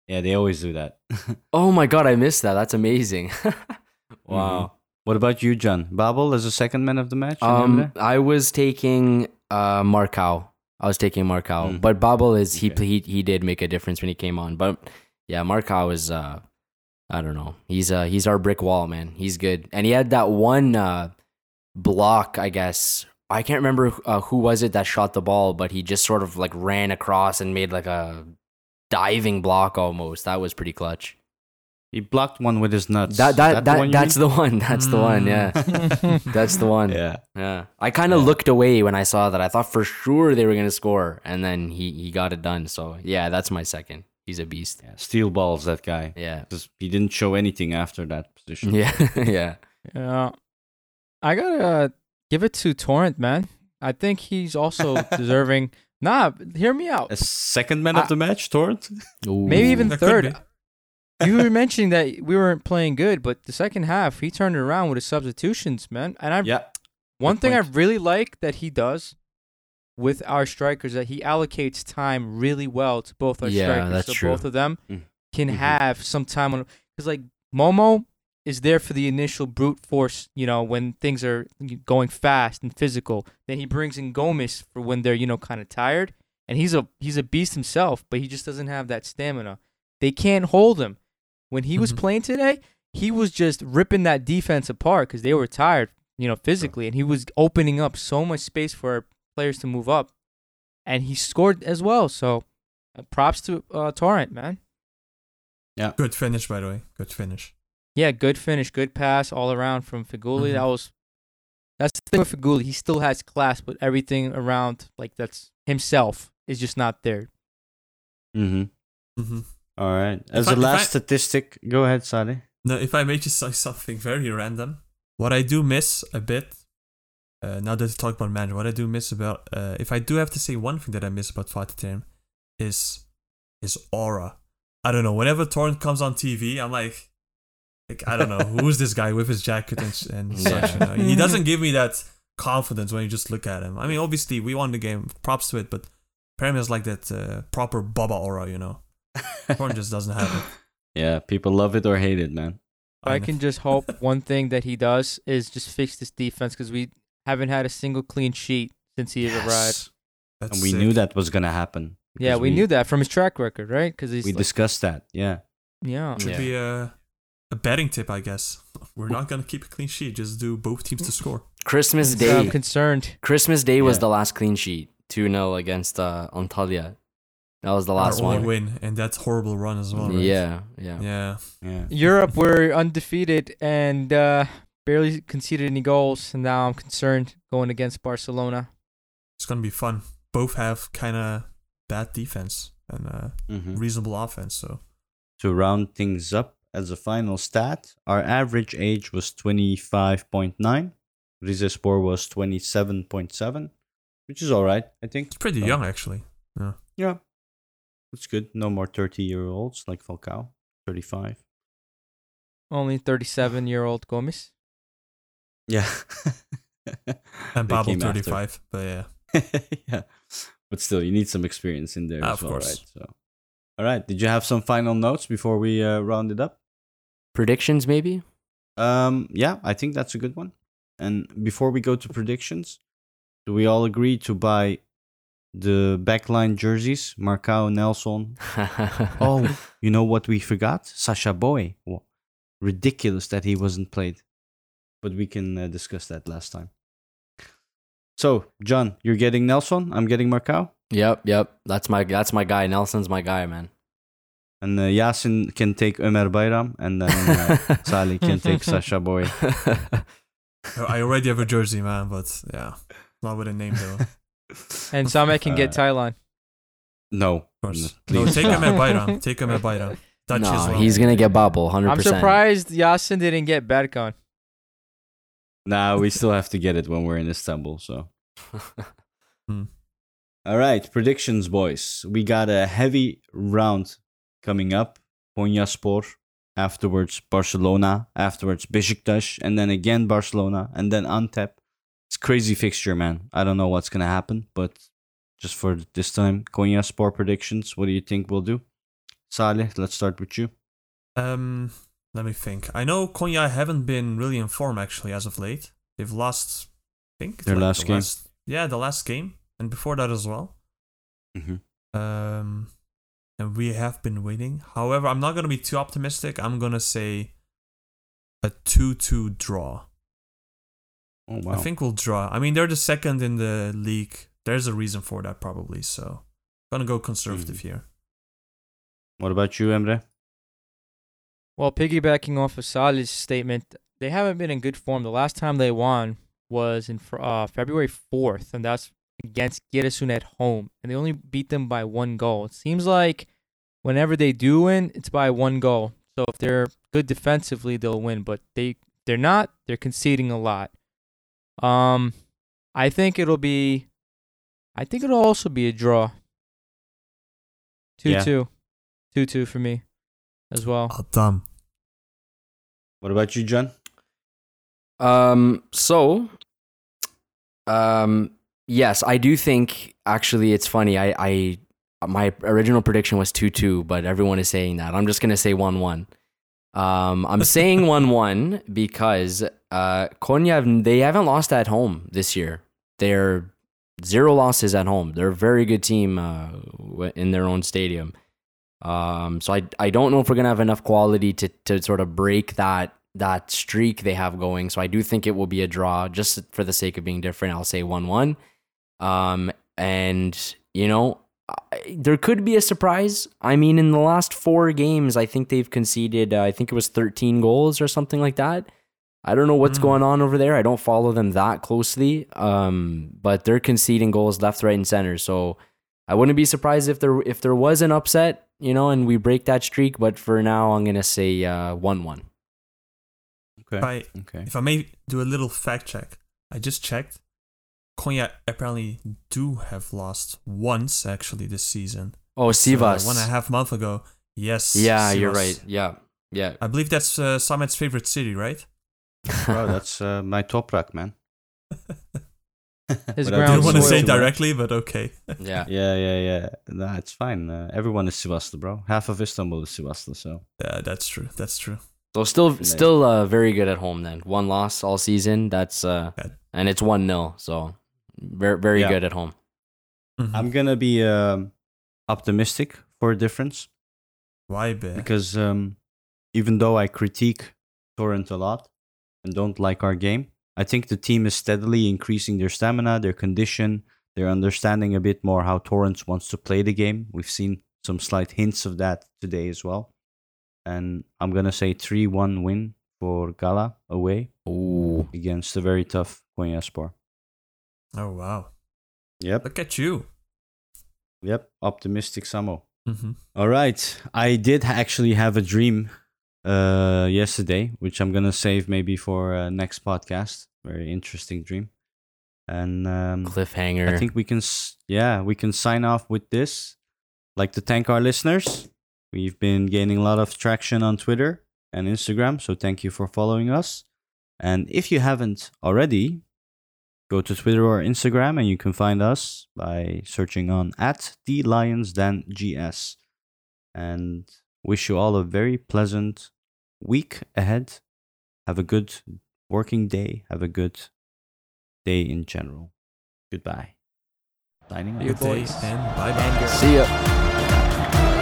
Speaker 2: Yeah, they always do that.
Speaker 5: Oh my god, I missed that. That's amazing. wow.
Speaker 2: what about you, John? Babel as a second man of the match?
Speaker 5: Um, I was taking uh Marcao. I was taking Marcao,
Speaker 2: Mm.
Speaker 5: but Babel is he
Speaker 2: Okay.
Speaker 5: he he did make a difference when he came on. But yeah, Marcao is uh I don't know. He's uh he's our brick wall, man. He's good, and he had that one uh block. I guess I can't remember uh, who was it that shot the ball, but he just sort of like ran across and made like a diving block almost. That was pretty clutch.
Speaker 2: he blocked one with his nuts.
Speaker 5: That
Speaker 2: Is
Speaker 5: that,
Speaker 2: the
Speaker 5: that,
Speaker 2: one
Speaker 5: that's
Speaker 2: mean?
Speaker 5: the one. That's the one. Yeah, that's the one.
Speaker 2: yeah.
Speaker 5: Yeah. I kind of
Speaker 2: Yeah.
Speaker 5: looked away when I saw that. I thought for sure they were going to score and then he he got it done. So, yeah, that's my second. He's a beast.
Speaker 2: yeah. Steel balls, that guy.
Speaker 5: Yeah.
Speaker 2: Because he didn't show anything after that position.
Speaker 5: Yeah. yeah.
Speaker 3: Yeah. I gotta uh, give it to Torrent, man. I think he's also deserving. Nah, hear me out.
Speaker 2: A second man
Speaker 3: I-
Speaker 2: of the match, Torrent?
Speaker 3: Maybe even
Speaker 4: That
Speaker 3: third. you were mentioning that we weren't playing good, but the second half he turned it around with his substitutions, man. And I
Speaker 2: Yeah.
Speaker 3: one thing
Speaker 2: point.
Speaker 3: I really like that he does with our strikers that he allocates time really well to both our
Speaker 5: Yeah,
Speaker 3: strikers,
Speaker 5: that's
Speaker 3: so
Speaker 5: true.
Speaker 3: both of them
Speaker 2: Mm.
Speaker 3: can
Speaker 2: Mhm.
Speaker 3: have some time on because like Momo is there for the initial brute force, you know, when things are going fast and physical. Then he brings in Gomis for when they're, you know, kind of tired. And he's a he's a beast himself, but he just doesn't have that stamina. They can't hold him. When he was
Speaker 4: Mhm.
Speaker 3: playing today, he was just ripping that defense apart because they were tired, you know, physically, and he was opening up so much space for our players to move up, and he scored as well. So, uh, props to uh, Torrent, man.
Speaker 4: Yeah, good finish, by the way. Good finish.
Speaker 3: Yeah, good finish, good pass all around from Feghouli.
Speaker 4: Mhm.
Speaker 3: That was that's the thing with Feghouli. He still has class, but everything around like that's himself is just not there.
Speaker 2: Mm-hmm.
Speaker 4: Mm hmm
Speaker 2: All right. As
Speaker 4: I-
Speaker 2: a
Speaker 4: if
Speaker 2: last
Speaker 4: I-
Speaker 2: statistic, go ahead, Saleh.
Speaker 4: Now, if I may just say something very random, what I do miss a bit, uh, now that you talk about manager, what I do miss about, uh, if I do have to say one thing that I miss about Fatih Terim, is his aura. I don't know. Whenever Torrent comes on TV, I'm like, like I don't know who's this guy with his jacket and, and such. You know? He doesn't give me that confidence when you just look at him. I mean, obviously we won the game, props to it, but Prem is like that uh, proper Baba aura, you know. Torrent just doesn't have it.
Speaker 2: Yeah, people love it or hate it, man.
Speaker 3: I can just hope one thing that he does is just fix this defense because we haven't had a single clean sheet since he has arrived.
Speaker 4: That's
Speaker 2: And we
Speaker 4: sick.
Speaker 2: knew that was gonna happen.
Speaker 3: Yeah,
Speaker 2: because
Speaker 3: we, knew that from his track record, right? Because he's
Speaker 2: We
Speaker 3: like-
Speaker 2: discussed that. Yeah.
Speaker 3: yeah.
Speaker 4: Should
Speaker 5: Yeah.
Speaker 4: be a, a betting tip, I guess. We're not gonna keep a clean sheet. Just do both teams to score.
Speaker 5: Christmas Day.
Speaker 3: I'm concerned.
Speaker 5: Christmas Day was
Speaker 2: Yeah.
Speaker 5: the last clean sheet. 2 0 against uh, Antalya. That was the
Speaker 4: Our
Speaker 5: last
Speaker 4: only
Speaker 5: one.
Speaker 4: win and that's horrible run as well. Right?
Speaker 5: Yeah, yeah.
Speaker 4: Yeah.
Speaker 2: Yeah.
Speaker 3: Europe were undefeated and uh, barely conceded any goals, and now I'm concerned going against Barcelona.
Speaker 4: It's gonna be fun. Both have kind of bad defense and uh,
Speaker 2: Mhm.
Speaker 4: reasonable offense. So
Speaker 2: To round things up as a final stat, our average age was 25.9. Rizespor was 27.7, which is all right, I think.
Speaker 4: it's pretty
Speaker 2: So-
Speaker 4: young actually.
Speaker 2: Yeah. Yeah, that's good. No more 30 year olds like Falcao, 35.
Speaker 3: Only 37 year old Gomis.
Speaker 2: Yeah.
Speaker 4: And
Speaker 2: They
Speaker 4: Babel
Speaker 2: came after.
Speaker 4: 35, but yeah.
Speaker 2: yeah. But still, you need some experience in there
Speaker 4: Ah,
Speaker 2: as
Speaker 4: of
Speaker 2: well,
Speaker 4: course.
Speaker 2: right? So, all right. Did you have some final notes before we uh, round it up?
Speaker 5: Predictions, maybe?
Speaker 2: Um, yeah, I think that's a good one. And before we go to predictions, do we all agree to buy the backline jerseys, Marcao, Nelson? Oh, you know what we forgot? Sacha Boey. Wha- Ridiculous that he wasn't played. But we can uh, discuss that last time. So, John, you're getting Nelson. I'm getting Marcao.
Speaker 5: Yep, yep. That's my that's my guy. Nelson's my guy, man.
Speaker 2: And uh, Yasin can take Ömer Bayram. And then uh, Salih can take Sacha Boey.
Speaker 4: I already have a jersey, man, but yeah, not with a name though.
Speaker 3: And Samek can get
Speaker 2: Uh,
Speaker 3: Taylan.
Speaker 2: No.
Speaker 4: Of course.
Speaker 2: No,
Speaker 4: No, take him
Speaker 2: stop.
Speaker 4: at Bayram. Take him at Bayram. Dutch
Speaker 5: no,
Speaker 4: well.
Speaker 5: he's gonna get Babel, hundred
Speaker 3: I'm surprised Yasin didn't get Berkan.
Speaker 2: Nah, we still have to get it when we're in Istanbul. So,
Speaker 4: Hmm.
Speaker 2: all right, predictions, boys. We got a heavy round coming up. Konyaspor, afterwards Barcelona, afterwards Besiktas, and then again Barcelona, and then Antep. It's crazy fixture, man. I don't know what's gonna happen, but just for this time, Konyaspor predictions. What do you think we'll do? Saleh, let's start with you.
Speaker 4: Um, let me think. I know Konya haven't been really in form actually as of late. They've lost, I think
Speaker 2: Their last
Speaker 4: the
Speaker 2: game.
Speaker 4: yeah, the last game, and before that as well.
Speaker 2: Mm-hmm.
Speaker 4: Um, and we have been waiting. However, I'm not gonna be too optimistic. I'm gonna say a two-two draw.
Speaker 2: Oh wow.
Speaker 4: I think we'll draw. I mean, they're the second in the league. There's a reason for that probably. So, I'm gonna go conservative
Speaker 2: Mm-hmm.
Speaker 4: here.
Speaker 2: What about you, Emre?
Speaker 3: Well, piggybacking off of Salih's statement, they haven't been in good form. The last time they won was in fr- uh, February 4th, and that's against Giresun at home, and they only beat them by one goal. It seems like whenever they do win, it's by one goal. So if they're good defensively, they'll win, but they they're not. They're conceding a lot. Um, I think it'll be. I think it'll also be a draw. Two
Speaker 2: Yeah.
Speaker 3: two, two two for me, as well.
Speaker 4: Adam.
Speaker 2: What about you, John?
Speaker 5: Um. So, um. Yes, I do think. Actually, it's funny. I. I. My original prediction was two two, but everyone is saying that. I'm just gonna say one one. Um. I'm saying one one because uh Konya they haven't lost at home this year. They're zero losses at home. They're a very good team uh, in their own stadium. Um, so I I don't know if we're gonna have enough quality to to sort of break that that streak they have going. So I do think it will be a draw, just for the sake of being different. I'll say one one. Um, and you know I- there could be a surprise. I mean, in the last four games, I think they've conceded. Uh, I think it was thirteen goals or something like that. I don't know what's
Speaker 4: Mm.
Speaker 5: going on over there. I don't follow them that closely. Um, but they're conceding goals left, right, and center. So I wouldn't be surprised if there if there was an upset, you know, and we break that streak. But for now, I'm gonna say uh, one one.
Speaker 2: Okay.
Speaker 4: If I
Speaker 2: Okay.
Speaker 4: if I may do a little fact check, I just checked. Konya apparently do have lost once actually this season.
Speaker 5: Oh,
Speaker 4: So,
Speaker 5: Sivas.
Speaker 4: one and a half month ago. Yes.
Speaker 5: yeah, you're right. Yeah, yeah.
Speaker 4: I believe that's uh, Samet's favorite city, right?
Speaker 2: Bro, that's uh, my toprak, man.
Speaker 3: His
Speaker 2: But
Speaker 4: I
Speaker 3: ground
Speaker 4: didn't want to say
Speaker 3: man.
Speaker 4: directly, but okay.
Speaker 5: yeah.
Speaker 2: Yeah, yeah, yeah. Nah, it's fine. Uh, everyone is Sivaslı, bro. Half of Istanbul is Sivaslı, so.
Speaker 4: Yeah, that's true. That's true.
Speaker 5: So still, still uh, very good at home. Then one loss all season. That's uh,
Speaker 4: Yeah.
Speaker 5: and it's one 0 So very, very
Speaker 2: Yeah.
Speaker 5: good at home.
Speaker 4: Mhm.
Speaker 2: I'm gonna be um, optimistic for a difference
Speaker 4: Why, be?
Speaker 2: because um, even though I critique Torrent a lot and don't like our game, I think the team is steadily increasing their stamina, their condition. They're understanding a bit more how Torrent wants to play the game. We've seen some slight hints of that today as well. And I'm going to say 3 1 win for Gala away
Speaker 5: Ooh.
Speaker 2: against a very tough Konyaspor.
Speaker 4: Oh wow!
Speaker 2: Yep.
Speaker 4: Look at you.
Speaker 2: Yep. Optimistic Samo.
Speaker 4: Mm-hmm.
Speaker 2: All right. I did actually have a dream uh, yesterday, which I'm going to save maybe for uh, next podcast. Very interesting dream. And um,
Speaker 5: Cliffhanger.
Speaker 2: I think we can, s- yeah, we can sign off with this. Like to thank our listeners. We've been gaining a lot of traction on Twitter and Instagram, so thank you for following us. And if you haven't already, go to Twitter or Instagram, and you can find us by searching on at the Lions Den GS. And wish you all a very pleasant week ahead. Have a good working day. Have a good day in general. Goodbye. Signing off.
Speaker 3: You
Speaker 4: Good day and bye bye.
Speaker 5: See ya.